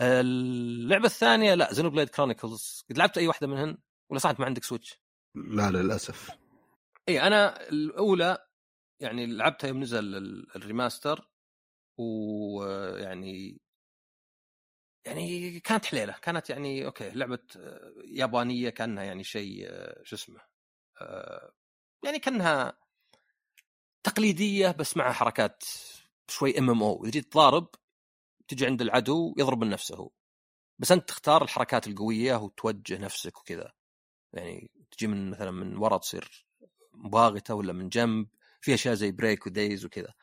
اللعبة الثانية لا Xenoblade Chronicles قد لعبت أي واحدة منهن؟ ولا صح ما عندك Switch؟ لا للأسف. إي أنا الأولى يعني لعبتها يوم نزل ال remaster. ويعني يعني كانت حليلة. كانت يعني أوكي لعبة يابانية كأنها يعني شيء شو اسمه يعني كأنها تقليدية بس مع حركات شوي MMO جيت تضارب تجي عند العدو يضرب من نفسه هو بس أنت تختار الحركات القوية وتوجه نفسك وكذا. يعني تجي من مثلا من ورا تصير مباغتة ولا من جنب في أشياء زي break و daze وكذا.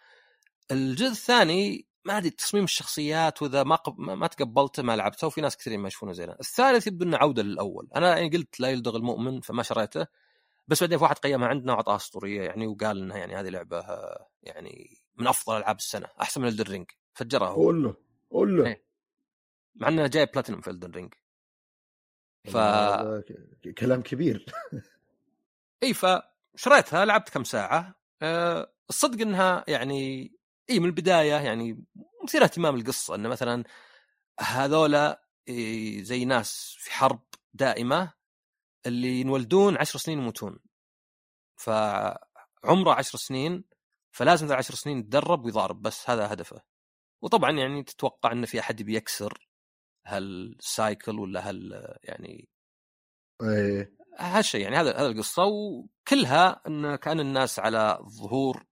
الجزء الثاني ما ادري تصميم الشخصيات واذا ما قب... ما تقبلته ما لعبته وفي ناس كثيرين ما يشوفونه زينه. الثالث يبدو إنه عودة للأول. أنا يعني قلت لا يلدغ المؤمن فما شريته. بس بعدين في واحد قيمها عندنا واعطاها اسطورية يعني وقال إنها يعني هذه لعبة يعني من أفضل ألعاب السنة أحسن من Elden Ring فجرها هو. قول له قول له. إيه. مع انه جاي بلاتينوم في Elden Ring ف كلام كبير. اي فشريتها لعبت كم ساعة. أه الصدق إنها يعني اي من البداية يعني مثير اهتمام القصة انه مثلا هذولا زي ناس في حرب دائمة اللي ينولدون عشر سنين يموتون. فعمره عشر سنين فلازم ذا عشر سنين يتدرب ويضارب بس هذا هدفه. وطبعا يعني تتوقع إن في أحد بيكسر هال cycle ولا هال يعني إيه. هالشيء يعني هذا هذا القصة. وكلها إن كان الناس على ظهور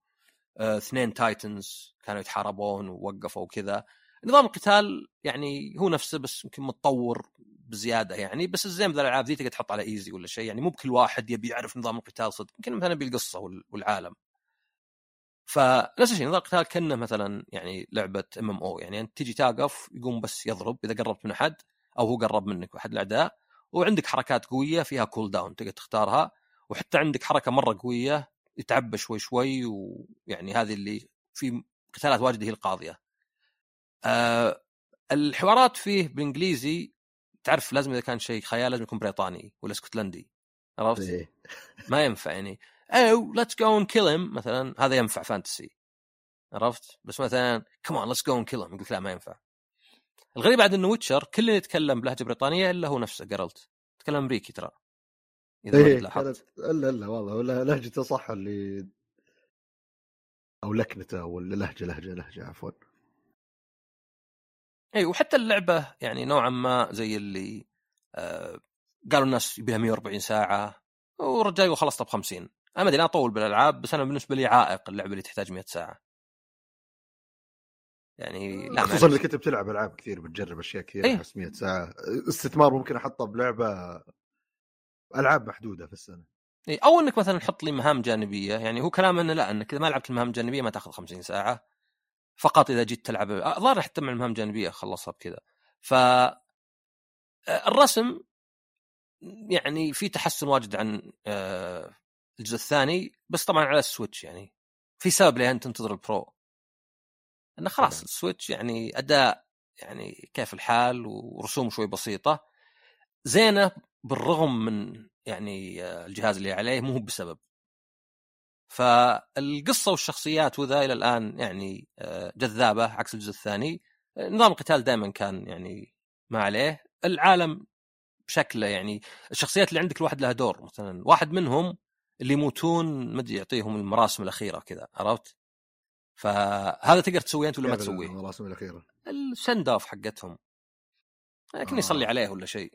آه، اثنين titans كانوا يتحاربون ووقفوا وكذا. نظام القتال يعني هو نفسه بس يمكن متطور بزيادة يعني بس الزين ذا الألعاب ذي تقدر تحط على easy ولا شيء يعني مو بكل واحد يبي يعرف نظام القتال صدق يمكن مثلا بالقصة والعالم فنفس الشيء نظام القتال كأنه مثلا يعني لعبة MMO يعني أنت تجي تقف يقوم بس يضرب إذا قربت من أحد أو هو قرب منك واحد الأعداء وعندك حركات قوية فيها cooldown تقدر تختارها وحتى عندك حركة مرة قوية يتعبى شوي شوي ويعني هذه اللي في قتالات واجد هي القاضية. أه الحوارات فيه بالإنجليزي تعرف لازم إذا كان شيء خيال لازم يكون بريطاني ولا اسكتلندي عرفت؟ إيه. ما ينفع يعني أو let's go and kill مثلا هذا ينفع fantasy عرفت؟ بس مثلا come on let's go and kill يقول لا ما ينفع. الغريب بعد إنه ويتشر كل يتكلم بلهجة بريطانية إلا هو نفسه جرلت يتكلم أمريكي ترى إذا إيه لاحظت إلا إلا والله ولا لهجته صح اللي أو لكنته ولا لهجة لهجة لهجة عفوا إي وحتى اللعبة يعني نوعا ما زي اللي آه قالوا الناس يبيها 140 ساعة والرجال خلصتها ب 50 أنا ما أدري أنا أطول بالألعاب بس أنا بالنسبة لي عائق اللعبة اللي تحتاج 100 ساعة. يعني لا خصوصا انك انت بتلعب ألعاب كثير بتجرب أشياء كثير إيه؟ 100 ساعة. استثمار ممكن أحطه بلعبة ألعاب محدودة في السنة. إي أو إنك مثلا تحط لي مهام جانبية يعني هو كلام إنه لا إنك إذا ما لعبت المهام الجانبية ما تأخذ 50 ساعة. فقط إذا جيت تلعب. الظاهر حتى مع المهام الجانبية خلصها بكذا. ف الرسم يعني في تحسن واجد عن الجزء الثاني بس طبعا على السويتش يعني. في سبب ليه انت تنتظر ال Pro. إنه خلاص ال Switch يعني أداء يعني كيف الحال ورسوم شوي بسيطة. زينة بالرغم من يعني الجهاز اللي عليه مو بسبب. فالقصة والشخصيات وذا إلى الآن يعني جذابة عكس الجزء الثاني. نظام القتال دائما كان يعني ما عليه. العالم بشكله يعني الشخصيات اللي عندك الواحد لها دور. مثلا واحد منهم اللي يموتون ما يعطيهم المراسم الأخيرة كذا عرفت؟ فهذا تقدر تسويه أنت ولا ما تسويه؟ المراسم الأخيرة. السند أوف حقتهم. لكن آه. يصلي عليه ولا شيء.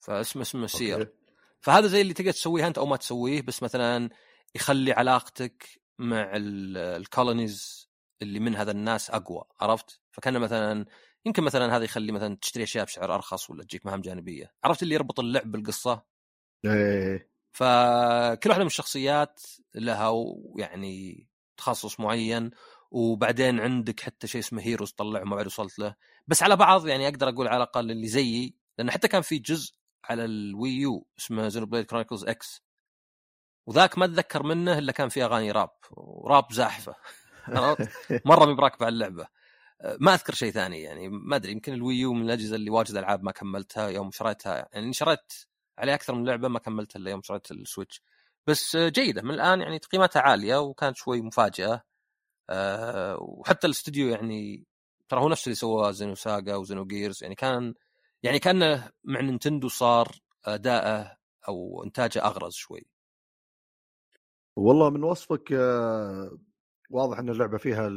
فاسمه اسمه سير. فهذا زي اللي تقدر تسويه أنت أو ما تسويه بس مثلا يخلي علاقتك مع الكولونيز اللي من هذا الناس أقوى عرفت؟ فكان مثلا يمكن مثلا هذا يخلي مثلا تشتري أشياء بسعر أرخص ولا تجيك مهام جانبية. عرفت اللي يربط اللعب بالقصة؟ إيه. فكل واحدة من الشخصيات لها يعني تخصص معين وبعدين عندك حتى شيء اسمه heroes طلعه ما بعد وصلت له. بس على بعض يعني أقدر أقول على الأقل اللي زيي لأن حتى كان في جزء على ال Wii U اسمه Xenoblade Chronicles X وذاك ما أتذكر منه إلا كان فيه أغاني rap و rap زاحفة. مرة مي براكبة على اللعبة. ما أذكر شيء ثاني يعني ما أدري يمكن ال Wii U من الأجهزة اللي واجد ألعاب ما كملتها يوم شريتها. يعني شريت عليه أكثر من لعبة ما كملتها إلا يوم شريت ال Switch. بس جيدة من الآن يعني تقييماتها عالية وكانت شوي مفاجأة. أه وحتى الاستوديو يعني ترى هو نفس اللي سوى Xenosaga و Xenogears يعني كان يعني كأنه مع نينتندو صار أداءه أو إنتاجه أغزر شوي والله من وصفك آه، واضح إن اللعبة فيها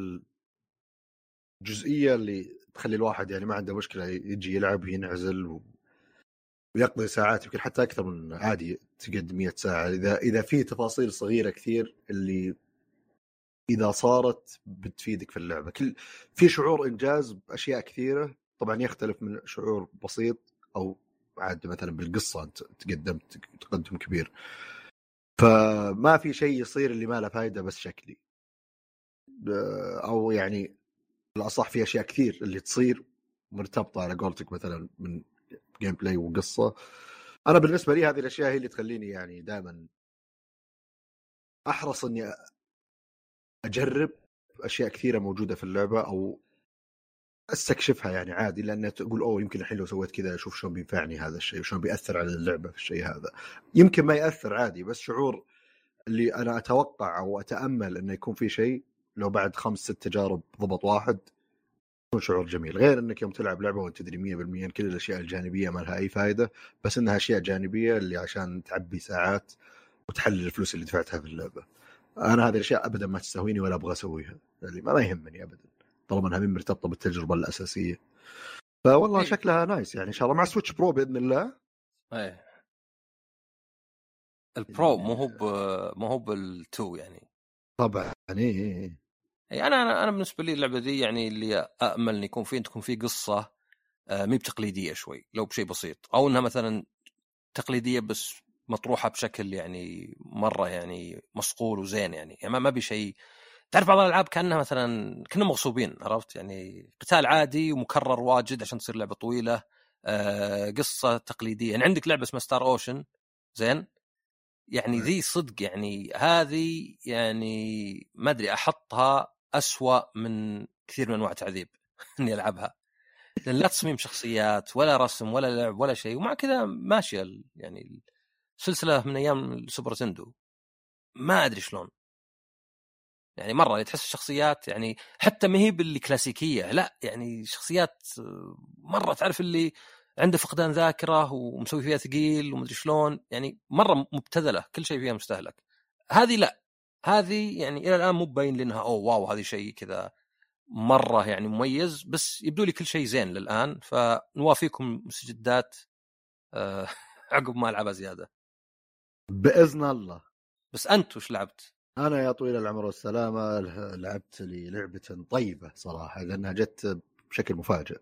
الجزئيه اللي تخلي الواحد يعني ما عنده مشكلة يجي يلعب وينعزل. ويقضي ساعات يمكن حتى أكثر من عادي تقعد 100 ساعة إذا إذا في تفاصيل صغيرة كثير اللي إذا صارت بتفيدك في اللعبة كل في شعور إنجاز بأشياء كثيرة طبعا يختلف من شعور بسيط أو عاد مثلا بالقصة أنت تقدمت تقدم كبير. فما في شيء يصير اللي ما له فائده بس شكلي. أو يعني الاصح في أشياء كثير اللي تصير مرتبطة على قولتك مثلا من gameplay وقصة. أنا بالنسبة لي هذه الأشياء هي اللي تخليني يعني دائما أحرص إني أجرب أشياء كثيرة موجودة في اللعبة أو أستكشفها يعني عادي لأن تقول أوه يمكن الحين لو سويت كذا أشوف شلون بينفعني هذا الشيء وشلون بيأثر على اللعبة في الشيء هذا. يمكن ما يأثر عادي بس شعور اللي أنا أتوقع أو أتأمل إنه يكون في شيء لو بعد خمس ست تجارب ضبط واحد يكون شعور جميل. غير إنك يوم تلعب لعبة وأنت تدري 100% كل الأشياء الجانبية ما لها أي فائده بس إنها أشياء جانبية اللي عشان تعبي ساعات وتحلل الفلوس اللي دفعتها في اللعبة. أنا هذه الأشياء ابدا ما تستهويني ولا أبغى أسويها يعني ما, ما يهمني ابدا. طالما إنها مرتبطة بالتجربة الأساسية. فوالله إيه. شكلها nice يعني إن شاء الله مع Switch Pro بإذن الله. إيه. ال Pro مو هو مو هو بال two يعني. طبعا اي اي أنا أنا أنا بالنسبة لي اللعبة دي يعني اللي امل إن يكون في تكون في قصة آه مي بتقليدية شوي لو بشيء بسيط. أو إنها مثلا تقليدية بس مطروحة بشكل يعني مرة يعني مصقول وزين يعني. يعني ما بشيء تعرف بعض الألعاب كأنها مثلا كنا مغصوبين عرفت؟ يعني قتال عادي ومكرر واجد عشان تصير لعبة طويلة آه قصة تقليدية. يعني عندك لعبة اسمها Star Ocean زين؟ يعني ذي صدق يعني هذه يعني ما أدري أحطها أسوأ من كثير من أنواع تعذيب إني ألعبها. لأن لا تصميم شخصيات ولا رسم ولا لعب ولا شيء. ومع كذا ماشية يعني سلسلة من أيام ال Super Nintendo ما أدري شلون. يعني مرة تحس الشخصيات يعني حتى ما هي باللي كلاسيكيه لا يعني شخصيات مرة تعرف اللي عنده فقدان ذاكرة ومسوي فيها ثقيل ومدري شلون يعني مرة مبتذلة كل شيء فيها مستهلك. هذه لا هذه يعني إلى الآن مو باين لي انها أوه واو هذه شيء كذا مرة يعني مميز بس يبدو لي كل شيء زين للآن فنوافيكم مستجدات آه عقب ما ألعبها زيادة. بإذن الله. بس أنت وش لعبت؟ أنا يا طويل العمر والسلامة لعبت لي لعبة طيبة صراحة لأنها جت بشكل مفاجئ.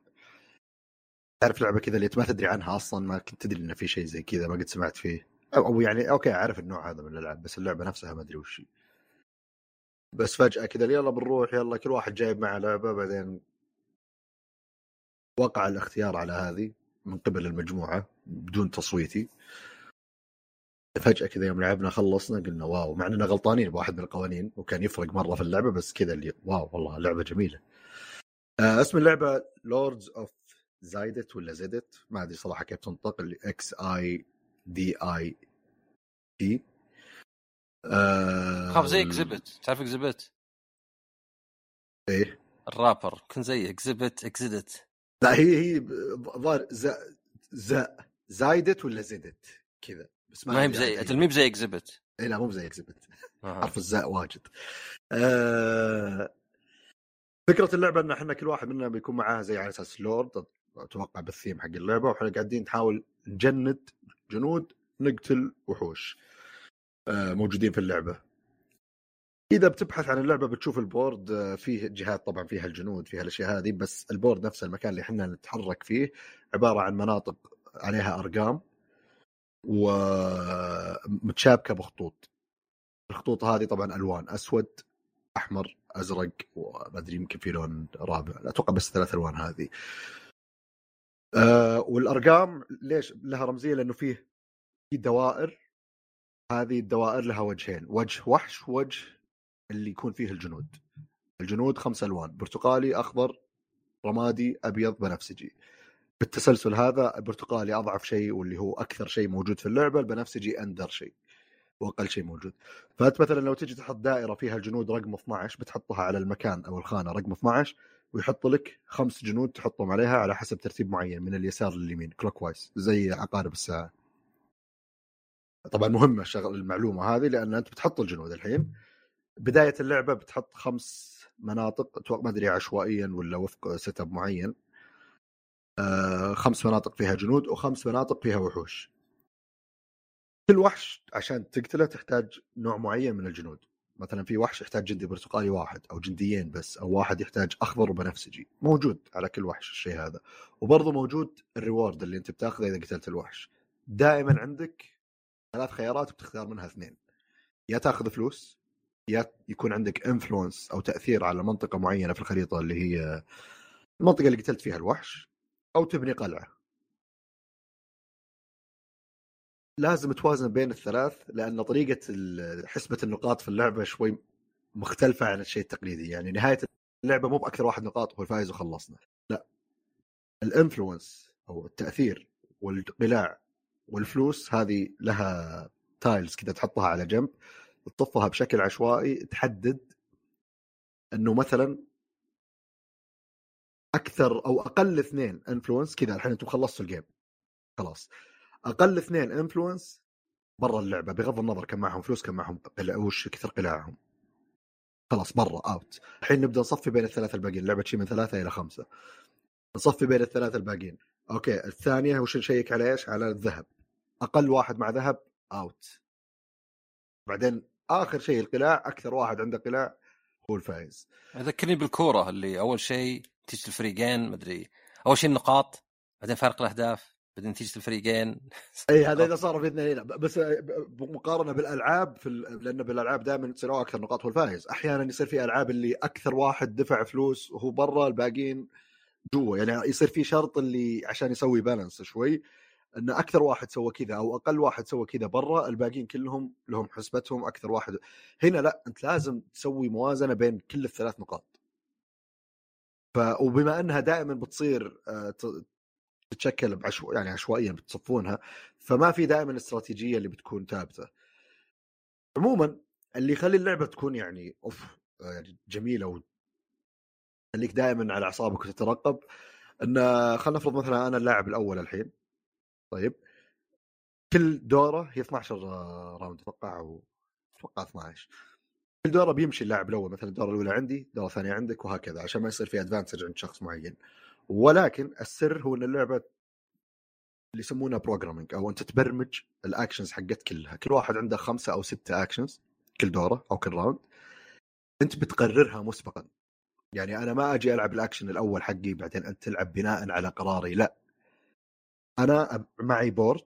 تعرف لعبة كذا اللي ما تدري عنها أصلا ما كنت تدري انه في شيء زي كذا ما قد سمعت فيه. أو يعني أوكي أعرف النوع هذا من الألعاب بس اللعبة نفسها ما أدري وش بس فجأة كذا يلا بنروح يلا كل واحد جايب معه لعبة بعدين وقع الاختيار على هذه من قبل المجموعة بدون تصويتي. فجأة كذا يوم لعبنا خلصنا قلنا wow مع إننا غلطانين بواحد من القوانين وكان يفرق مرة في اللعبة بس كذا اللي wow والله لعبة جميلة. آه اسم اللعبة Lords of Xidit ولا Xidit ما أدري صراحة كيف تنطق اللي X I D I T خاف زي Xzibit تعرف Xzibit؟ إيه. الرابر. كن زي Xzibit Xidit لا هي هي ظاهر ز... Xidit ولا Xidit؟ كذا. بس ما هي بزي هي بزي Xzibit إي لا مو بزي Xzibit حرف الزاء واجد. آه... فكرة اللعبة إن إحنا كل واحد منا بيكون معاه زي على أساس لورد أتوقع بالثيم حق اللعبة وإحنا قاعدين نحاول نجند جنود نقتل وحوش آه، موجودين في اللعبة. إذا بتبحث عن اللعبة بتشوف ال board آه، فيه جهات طبعا فيها الجنود فيها الأشياء هذه بس ال board نفسه المكان اللي إحنا نتحرك فيه عبارة عن مناطق عليها أرقام. ومتشابكة بخطوط. الخطوط هذه طبعا ألوان أسود أحمر أزرق وما أدري يمكن في لون رابع. أتوقع بس ثلاث ألوان هذه. أه والأرقام ليش لها رمزية؟ لأنه فيه في دوائر. هذه الدوائر لها وجهين وجه وحش وجه اللي يكون فيه الجنود. الجنود خمس ألوان برتقالي أخضر رمادي أبيض بنفسجي. بالتسلسل هذا البرتقالي أضعف شيء واللي هو أكثر شيء موجود في اللعبة البنفسجي أندر شيء واقل شيء موجود. فأنت مثلا لو تجي تحط دائرة فيها الجنود رقم 12 بتحطها على المكان أو الخانة رقم 12 ويحط لك خمس جنود تحطهم عليها على حسب ترتيب معين من اليسار لليمين clockwise زي عقارب الساعة. طبعا مهمة شغل المعلومة هذه لأن أنت بتحط الجنود الحين. بداية اللعبة بتحط خمس مناطق ما أدري عشوائيا ولا وفق setup معين. خمس مناطق فيها جنود وخمس مناطق فيها وحوش. كل وحش عشان تقتله تحتاج نوع معين من الجنود. مثلا في وحش يحتاج جندي برتقالي واحد أو جنديين بس أو واحد يحتاج أخضر وبنفسجي. موجود على كل وحش الشيء هذا. وبرضه موجود ال reward اللي أنت بتاخذه إذا قتلت الوحش. دائما عندك ثلاث خيارات بتختار منها اثنين. يا تاخذ فلوس يا يكون عندك influence أو تأثير على منطقة معينة في الخريطة اللي هي المنطقة اللي قتلت فيها الوحش. أو تبني قلعة. لازم توازن بين الثلاث لأن طريقة حسبة النقاط في اللعبة شوي مختلفة عن الشيء التقليدي. يعني نهاية اللعبة مو بأكثر واحد نقاط هو الفائز وخلصنا. لا. ال influence أو التأثير والقلاع والفلوس هذه لها tiles كذا تحطها على جنب تصفها بشكل عشوائي تحدد إنه مثلا أكثر أو أقل اثنين influence كذا الحين أنتم خلصتوا ال game خلاص. أقل اثنين influence برا اللعبة بغض النظر كم معهم فلوس كم معهم قلع وش كثر قلاعهم. خلاص برا out الحين نبدأ نصفي بين الثلاثة الباقيين. اللعبه شيء من ثلاثة إلى خمسة. نصفي بين الثلاثة الباقيين. okay الثانية وش نشيك على إيش؟ على الذهب. أقل واحد مع ذهب out بعدين آخر شيء القلاع أكثر واحد عنده قلاع هو الفائز ذكرني بالكورة اللي أول شيء تيجي الفريقين مدري أول شيء النقاط بعدين فرق الأهداف بعدين نتيجة الفريقين. إي هذا إذا صار باذن الله بس مقارنه بالألعاب في. لأن بالألعاب دائما تصير أكثر نقاط هو الفائز أحيانا يصير في ألعاب اللي أكثر واحد دفع فلوس وهو برا الباقيين جوا. يعني يصير في شرط اللي عشان يسوي بالانس شوي. إن أكثر واحد سوى كذا أو أقل واحد سوى كذا برا الباقيين كلهم لهم حسبتهم أكثر واحد. هنا لأ أنت لازم تسوي موازنة بين كل الثلاث نقاط. ف وبما إنها دائما بتصير آه، تتشكل بعشو يعني عشوائيا بتصفونها فما في دائما الاستراتيجيه اللي بتكون ثابتة. عموما اللي يخلي اللعبة تكون يعني أوف يعني جميلة و خليك دائما على أعصابك وتترقب إن خلينا نفرض مثلا أنا اللاعب الأول الحين. طيب كل دوره هي 12 round أتوقع أو أتوقع 12 كل دوره بيمشي اللاعب الأول مثلا الدورة الأولى عندي الدورة الثانية عندك وهكذا عشان ما يصير في advantage عند شخص معين. ولكن السر هو إن اللعبة اللي يسمونها programming أو انت تبرمج ال actions حقت كلها. كل واحد عنده خمسة أو ستة actions كل دوره أو كل round أنت بتقررها مسبقا. يعني أنا ما أجي ألعب الاكشن الأول حقي بعدين أنت تلعب بناء على قراري لا. أنا معي board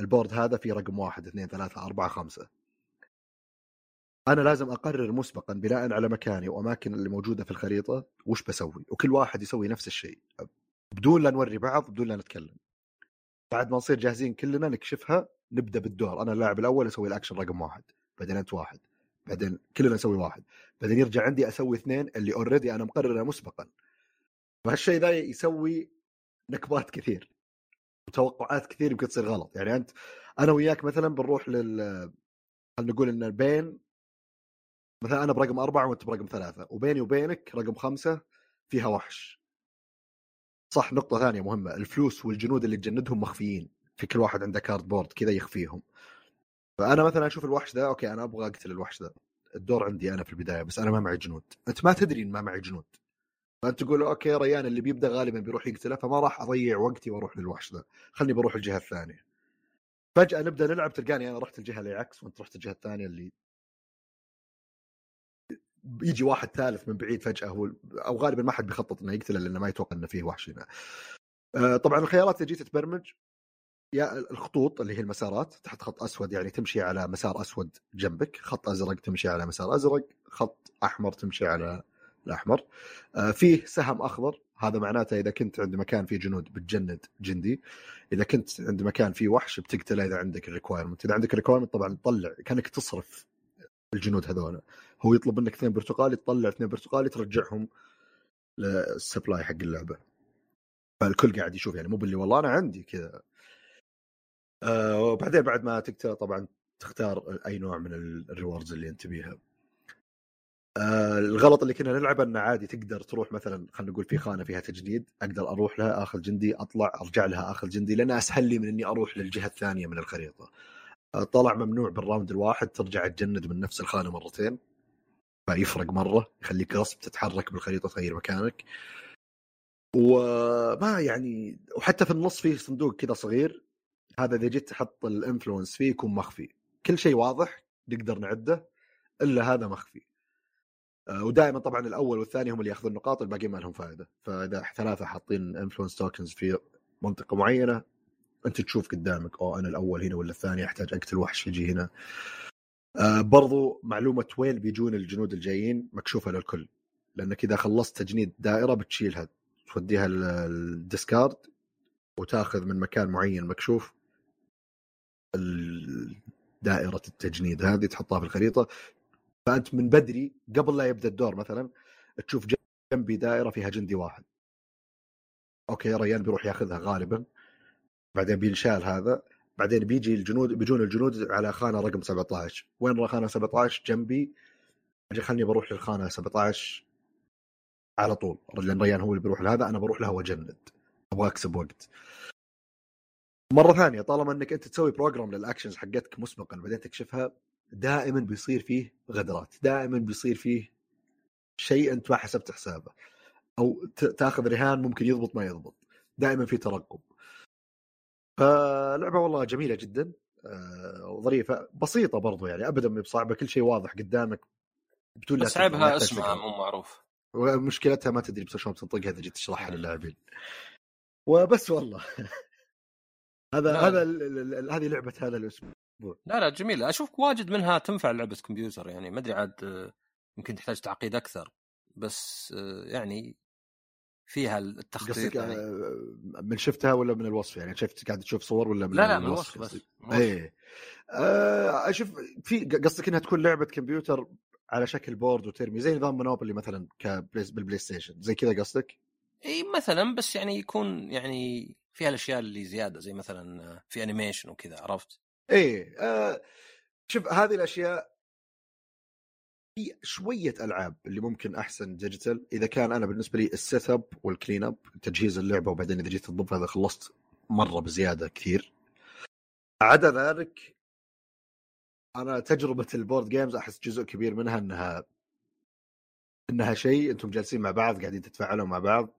ال board هذا فيه رقم واحد اثنين ثلاثة أربعة خمسة. أنا لازم أقرر مسبقا بناء على مكاني وأماكن اللي موجودة في الخريطة وش بسوي وكل واحد يسوي نفس الشيء. بدون لا نوري بعض بدون لا نتكلم. بعد ما نصير جاهزين كلنا نكشفها نبدأ بالدور. أنا اللاعب الأول أسوي الأكشن رقم واحد بعدين أنت واحد بعدين كلنا نسوي واحد بعدين يرجع عندي أسوي اثنين اللي already أنا مقرره مسبقا. فهالشيء ذا يسوي نكبات كثير. وتوقعات كثير يمكن تصير غلط. يعني أنت أنا وياك مثلا بنروح لل خلينا نقول إن بين مثلا أنا برقم أربعة وأنت برقم ثلاثة وبيني وبينك رقم خمسة فيها وحش. صح نقطة ثانية مهمة الفلوس والجنود اللي تجندهم مخفيين في كل واحد عنده cardboard كذا يخفيهم. فأنا مثلا أشوف الوحش ذا okay أنا أبغى أقتل الوحش ذا. الدور عندي أنا في البداية بس أنا ما معي جنود. أنت ما تدري إن ما معي جنود. فأنت تقول okay ريان اللي بيبدأ غالبا بيروح يقتله فما راح أضيع وقتي وأروح للوحش ذا خلني بروح الجهة الثانية فجأة نبدأ نلعب تلقاني أنا رحت الجهة اللي عكس وأنت رحت الجهة الثانية اللي يجي واحد ثالث من بعيد فجأة هو أو غالبا ما حد بيخطط إنه يقتله لأنه ما يتوقع إنه فيه وحش هنا. آه، طبعا الخيارات اللي جيت تبرمج يا الخطوط اللي هي المسارات تحت خط أسود يعني تمشي على مسار أسود جنبك، خط أزرق تمشي على مسار أزرق، خط أحمر تمشي على الأحمر. آه، فيه سهم أخضر. هذا معناته إذا كنت عند مكان فيه جنود بتجند جندي، إذا كنت عند مكان فيه وحش بتقتله إذا عندك ال requirement، إذا عندك ال requirement طبعا تطلع كأنك تصرف الجنود هذول هو يطلب منك اثنين برتقالي تطلع اثنين برتقالي ترجعهم لل supply حق اللعبة. فالكل قاعد يشوف يعني مو باللي والله أنا عندي كذا. آه وبعدين بعد ما تقتل طبعا تختار أي نوع من ال rewards اللي أنت بيها آه الغلط اللي كنا نلعبه إنه عادي تقدر تروح مثلا خلينا نقول في خانة فيها تجنيد أقدر أروح لها آخذ جندي أطلع أرجع لها آخذ جندي لأن أسهل لي من إني أروح للجهة الثانية من الخريطة. طلع ممنوع بال round الواحد ترجع تجند من نفس الخانة مرتين. فيفرق مرة يخليك غصب تتحرك بالخريطة تغير مكانك. وما يعني وحتى في النص فيه صندوق كذا صغير هذا إذا جيت تحط ال influence فيه يكون مخفي. كل شيء واضح نقدر نعده إلا هذا مخفي. آه، ودائما طبعا الأول والثاني هم اللي يأخذون النقاط الباقيين ما لهم فائده فإذا ثلاثة حاطين influence tokens في منطقة معينة أنت تشوف قدامك أو أنا الأول هنا ولا الثاني أحتاج أقتل وحش يجي هنا. آه برضو معلومة وين بيجون الجنود الجايين؟ مكشوفة للكل. لأنك إذا خلصت تجنيد دائرة بتشيلها توديها ال discard وتأخذ من مكان معين مكشوف. دائرة التجنيد هذه تحطها في الخريطة. فأنت من بدري قبل لا يبدأ الدور مثلا تشوف جنبي دائرة فيها جندي واحد. okay ريان بيروح ياخذها غالبا. بعدين بينشال هذا. بعدين بيجي الجنود بيجون الجنود على خانة رقم 17 وين خانة 17 جنبي. أجي خلني بروح للخانة 17 على طول. لأن ريان هو اللي بيروح لهذا أنا بروح لها وأجند. أبغى أكسب وقت. مرة ثانية طالما إنك أنت تسوي program لل actions حقتك مسبقا بعدين تكشفها دائما بيصير فيه غدرات دائما بيصير فيه شيء أنت ما حسبت حسابه. أو تأخذ رهان ممكن يضبط ما يضبط. دائما في ترقب. فلعبة والله جميلة جدا آه، وظريفة بسيطة برضو يعني ابدا مو بصعبة كل شيء واضح قدامك. بدون بس عيبها اسمها مو معروف. ومشكلتها ما تدري بس شلون تنطقها اذا جيت تشرحها للاعبين. وبس والله. هذا هذا هذه لعبة هذا الأسبوع. لا لا جميله أشوف واجد منها تنفع لعبة كمبيوتر يعني ما أدري عاد آه، يمكن تحتاج تعقيد أكثر بس آه، يعني فيها التخطيط يعني. آه، من شفتها ولا من الوصف يعني شفت قاعد تشوف صور ولا من لا لا من الوصف بس إيه آه، أشوف في قصدك إنها تكون لعبة كمبيوتر على شكل board وترمي زي نظام مونوبولي مثلا بالبلاي ستيشن زي كذا قصدك؟ إي مثلا بس يعني يكون يعني فيها الأشياء اللي زيادة زي مثلا في animation وكذا عرفت؟ إيه آه شوف هذه الأشياء في شوية ألعاب اللي ممكن أحسن digital. إذا كان أنا بالنسبة لي ال setup وال clean up تجهيز اللعبة وبعدين إذا جيت تضبط هذا خلصت مرة بزيادة كثير. عدا ذلك أنا تجربة ال board games أحس جزء كبير منها إنها إنها شيء أنتم جالسين مع بعض قاعدين تتفاعلوا مع بعض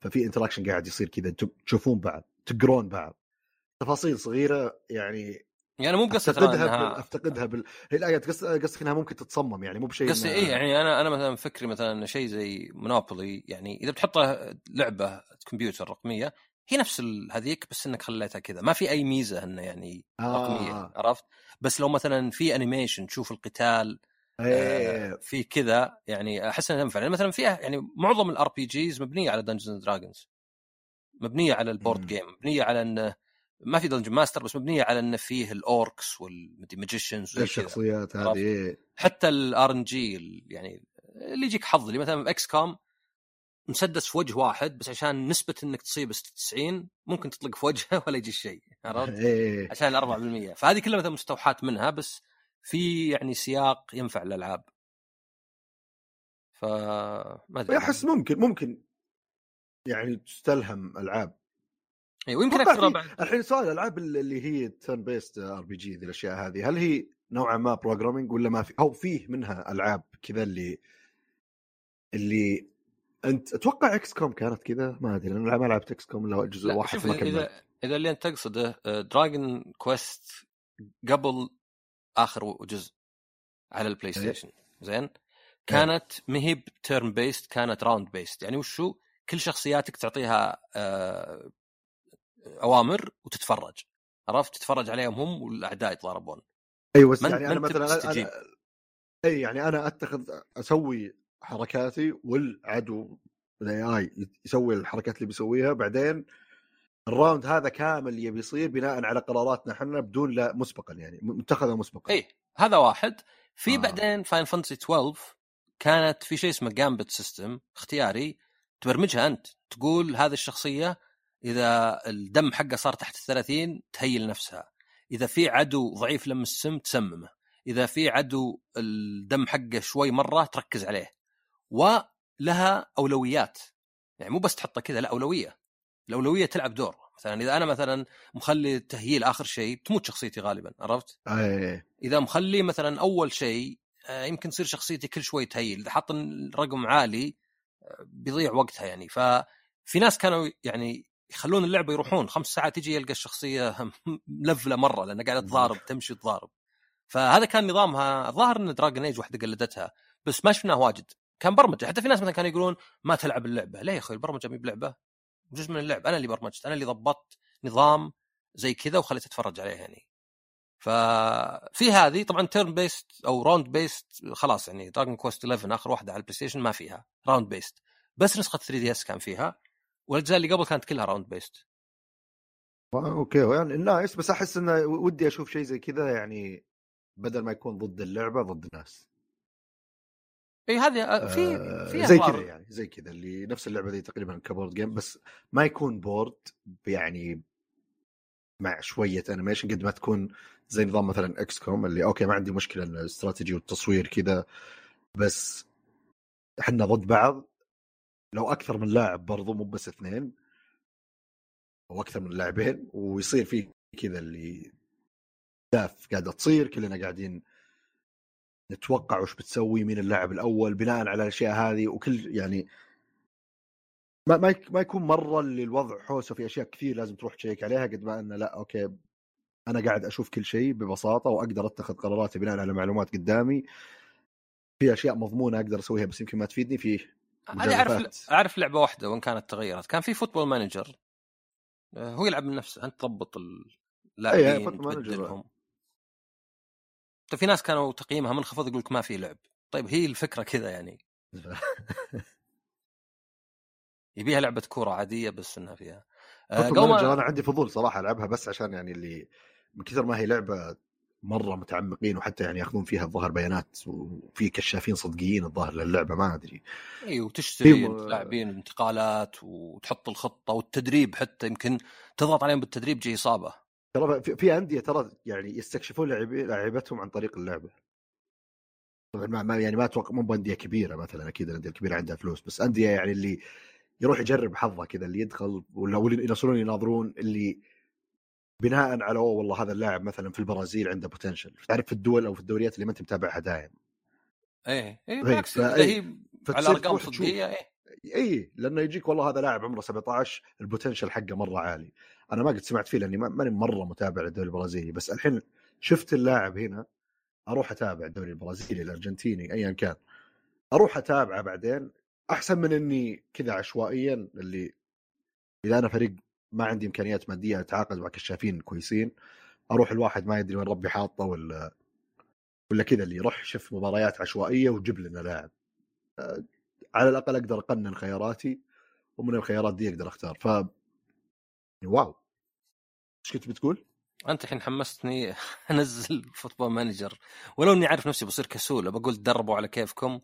ففي interaction قاعد يصير كذا تشوفون بعض تقرون بعض. تفاصيل صغيرة يعني يعني مو بقصة أفتقدها إنها... أفتقدها بال هي لا قصدك إنها ممكن تتصمم يعني مو بشيء قصدي اي يعني أنا أنا مثلا فكري مثلا شيء زي مونوبولي يعني إذا بتحط لعبة كمبيوتر رقمية هي نفس هذيك بس إنك خليتها كذا. ما في أي ميزة إنه يعني آه. رقمية عرفت؟ بس لو مثلا في animation تشوف القتال آه في كذا يعني أحس إنها تنفع. يعني مثلا فيها يعني معظم ال RPGs مبنية على دنجنز دراجونز مبنية على ال board game مبنية على انه ما في dungeon master بس مبنية على انه فيه ال orcs وال magicians الشخصيات هذه إيه. حتى ال RNG يعني اللي يجيك حظ اللي مثلا XCOM مسدس في وجه واحد بس عشان نسبة إنك تصيب 96 ممكن تطلق في وجهه ولا يجي شيء عرفت؟ إيه. عشان ال 4% فهذه كلها مثلا مستوحات منها بس في يعني سياق ينفع الالعاب ف ما أدري أحس ممكن ممكن يعني تستلهم ألعاب اي ويمكن أكثر بعد. الحين سؤال الالعاب اللي هي turn-based RPG ذي الأشياء هذه. هل هي نوعا ما programming ولا ما في؟ أو فيه منها ألعاب كذا اللي اللي أنت أتوقع XCOM كانت كذا؟ ما أدري أنا ما لعبت XCOM إلا جزء واحد ما إذا إذا اللي أنت تقصده Dragon Quest قبل آخر جزء على ال PlayStation زين؟ كانت ما هي turn-based كانت round-based يعني وشو؟ كل شخصياتك تعطيها آه، أوامر وتتفرج. عرفت؟ تتفرج عليهم هم والأعداء يتضاربون. أيوه بس يعني أنا مثلا أنا أي يعني أنا أتخذ أسوي حركاتي والعدو ال AI يسوي الحركات اللي بيسويها بعدين ال round هذا كامل يبي يصير بناء على قراراتنا إحنا بدون لا مسبقا يعني متخذة مسبقا. اي هذا واحد. في آه. بعدين Final Fantasy 12 كانت في شيء اسمه Gambit system اختياري تبرمجها أنت. تقول هذه الشخصية إذا الدم حقه صار تحت ال 30 تهيل نفسها. إذا في عدو ضعيف للسم تسممه. إذا في عدو الدم حقه شوي مرة تركز عليه. ولها أولويات. يعني مو بس تحطه كذا لا أولوية. الأولوية تلعب دور. مثلا إذا أنا مثلا مخلي التهييل آخر شيء تموت شخصيتي غالبا عرفت؟ أي. إذا مخلي مثلا أول شيء آه، يمكن تصير شخصيتي كل شوي تهيل. إذا حط الرقم عالي آه، بيضيع وقتها يعني. ففي ناس كانوا يعني يخلون اللعبة يروحون. خمس ساعات تجي يلقى الشخصية ملفلة مرة لأنها قاعدة تضارب تمشي تضارب. فهذا كان نظامها. الظاهر إن Dragon Age واحدة قلدتها بس ما شفناه واجد. كان برمجة. حتى في ناس مثلا كانوا يقولون ما تلعب اللعبة. ليه يا أخوي؟ البرمجة مي بلعبة. جزء من اللعب أنا اللي برمجت. أنا اللي ضبطت نظام زي كذا وخليت أتفرج عليه يعني. ففي هذه. طبعا turn-based أو round-based خلاص يعني Dragon Quest 11 آخر واحدة على ال PlayStation ما فيها. round-based بس نسخة 3DS كان فيها. والأجزاء اللي قبل كانت كلها round-based okay. يعني nice بس أحس إنه ودي أشوف شيء زي كذا يعني بدل ما يكون ضد اللعبة ضد الناس. إي هذه آه، في آه، في زي كذا يعني زي كذا اللي نفس اللعبة دي تقريبا ك board game بس ما يكون board يعني مع شوية animation قد ما تكون زي نظام مثلا XCOM اللي okay ما عندي مشكلة الاستراتيجي والتصوير كذا بس إحنا ضد بعض. لو أكثر من لاعب برضو مو بس اثنين أو أكثر من لاعبين ويصير في كذا اللي احداث قاعدة تصير كلنا قاعدين نتوقع وش بتسوي مين اللاعب الأول بناء على الأشياء هذه وكل يعني ما ما يكون مرة اللي الوضع حوسه في أشياء كثير لازم تروح تشيك عليها قد ما إنه لأ okay أنا قاعد أشوف كل شيء ببساطة وأقدر أتخذ قراراتي بناء على معلومات قدامي. في أشياء مضمونة أقدر أسويها بس يمكن ما تفيدني في أنا أعرف أعرف لعبة واحدة وإن كانت تغيرت كان في Football Manager. آه، هو يلعب من نفسه أنت تضبط اللاعبين تبدلهم. طيب في ناس كانوا تقييمها منخفض يقول لك ما في لعب. طيب هي الفكرة كذا يعني. يبيها لعبة كورة عادية بس إنها فيها. آه. أنا عندي فضول صراحة ألعبها بس عشان يعني اللي من كثر ما هي لعبة مرة متعمقين وحتى يعني ياخذون فيها الظاهر بيانات وفي كشافين صدقيين الظاهر للعبة ما أدري إي وتشتري. لاعبين انتقالات وتحط الخطة والتدريب حتى يمكن تضغط عليهم بالتدريب جي إصابة ترى في أندية ترى يعني يستكشفون لاعبتهم عن طريق اللعبة طبعا ما يعني ما أتوقع مو بأندية كبيرة مثلا أكيد الأندية الكبيرة عندها فلوس بس أندية يعني اللي يروح يجرب حظه كذا اللي يدخل ولا يصيرون يناظرون اللي بناء على أوه والله هذا اللاعب مثلا في البرازيل عنده بوتنشل تعرف في الدول أو في الدوريات اللي ما أنت متابعها دايم. إيه إيه, إيه، بالعكس هي على أرقام صدقيه إيه. اي لأنه يجيك والله هذا لاعب عمره 17 البوتنشل حقه مرة عالي. أنا ما قد سمعت فيه لأني ماني مرة متابع للدوري البرازيلي بس الحين شفت اللاعب هنا أروح أتابع الدوري البرازيلي الأرجنتيني ايا كان. أروح أتابعه بعدين أحسن من إني كذا عشوائيا اللي إذا أنا فريق ما عندي إمكانيات مادية أتعاقد مع كشافين كويسين أروح الواحد ما يدري وين ربي حاطه ولا ولا كذا اللي يروح شوف مباريات عشوائية وجيب لنا لاعب. على الأقل أقدر أقنن خياراتي ومن الخيارات دي أقدر أختار. ف wow. إيش كنت بتقول؟ أنت الحين حمستني أنزل Football Manager. ولو إني عارف نفسي بصير كسول بقول تدربوا على كيفكم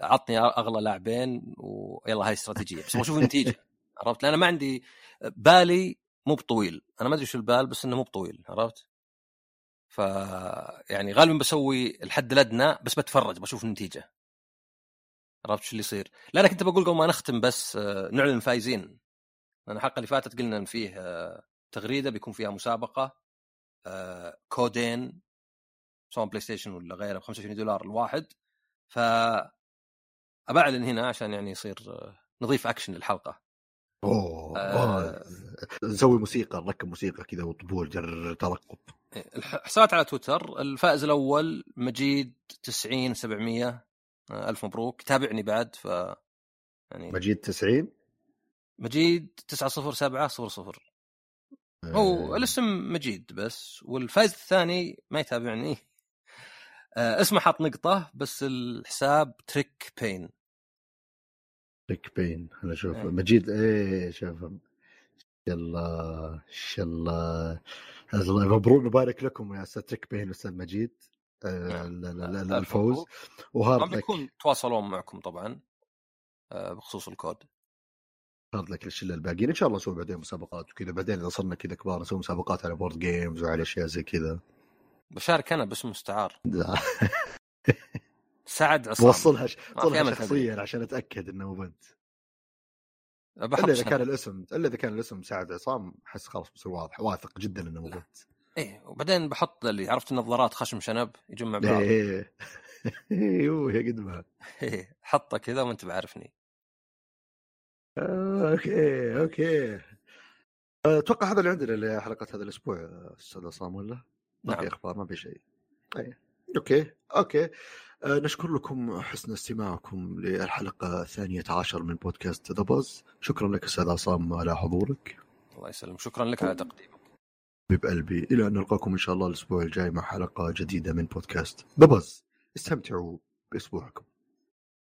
عطني أغلى لاعبين ويلا هاي استراتيجية. بس أشوف النتيجة. عرفت؟ لأن ما عندي بالي مو بطويل. أنا ما أدري شو البال بس إنه مو بطويل عرفت؟ ف يعني غالبا بسوي الحد الأدنى بس بتفرج بشوف النتيجة. عرفت شو اللي يصير؟ لا أنا كنت بقول قبل ما نختم بس آه، نعلن الفايزين لأن الحلقة اللي فاتت قلنا إن فيه آه، تغريدة بيكون فيها مسابقة آه، كودين سواء PlayStation ولا غيره ب 25 دولار الواحد. ف أبعلن هنا عشان يعني يصير نضيف اكشن للحلقة. أوه, آه. نسوي موسيقى نركب موسيقى كذا وطبول جر ترقب الحسابات على تويتر. الفائز الأول مجيد 90 700 ألف مبروك. تابعني بعد ف يعني مجيد 90 مجيد 90700 هو الاسم مجيد بس والفائز الثاني ما يتابعني. آه اسمه حاط نقطة بس الحساب تريك بين. تريك بين أنا أشوف إيه. مجيد إيه شوف يلا الله مبروك مبارك لكم يا أستاذ تريك بين أستاذ مجيد آه نعم. الفوز و hard luck يكون تواصلون معكم طبعا آه بخصوص الكود. hard luck للشلة الباقيين. إن شاء الله نسوي بعدين مسابقات وكذا. بعدين إذا صرنا كذا كبار نسوي مسابقات على board games وعلى أشياء زي كذا. بشارك أنا باسم مستعار. سعد عصام. وصلها وصلها شخصيا عشان أتأكد إنه مو بنت. إلا إذا كان الاسم إلا إذا كان الاسم سعد عصام أحس خلاص بصير واضح واثق جدا إنه مو بنت. إيه وبعدين بحط اللي عرفت النظارات خشم شنب يجمع بعض. إيه أيوه يا قد ما. إيه حطه كذا وأنت بعرفني. آه، okay okay. أتوقع هذا اللي عندنا لحلقة هذا الأسبوع أستاذ عصام ولا؟ ما في نعم. أخبار ما في شيء. أي. okay okay. نشكر لكم حسن استماعكم للحلقة الثانية عشر من بودكاست The Buzz شكرا لك أستاذ عصام على حضورك. الله يسلمك. شكرا لك على تقديمك. بقلبي. إلى أن نلقاكم إن شاء الله الأسبوع الجاي مع حلقة جديدة من بودكاست The Buzz استمتعوا بأسبوعكم.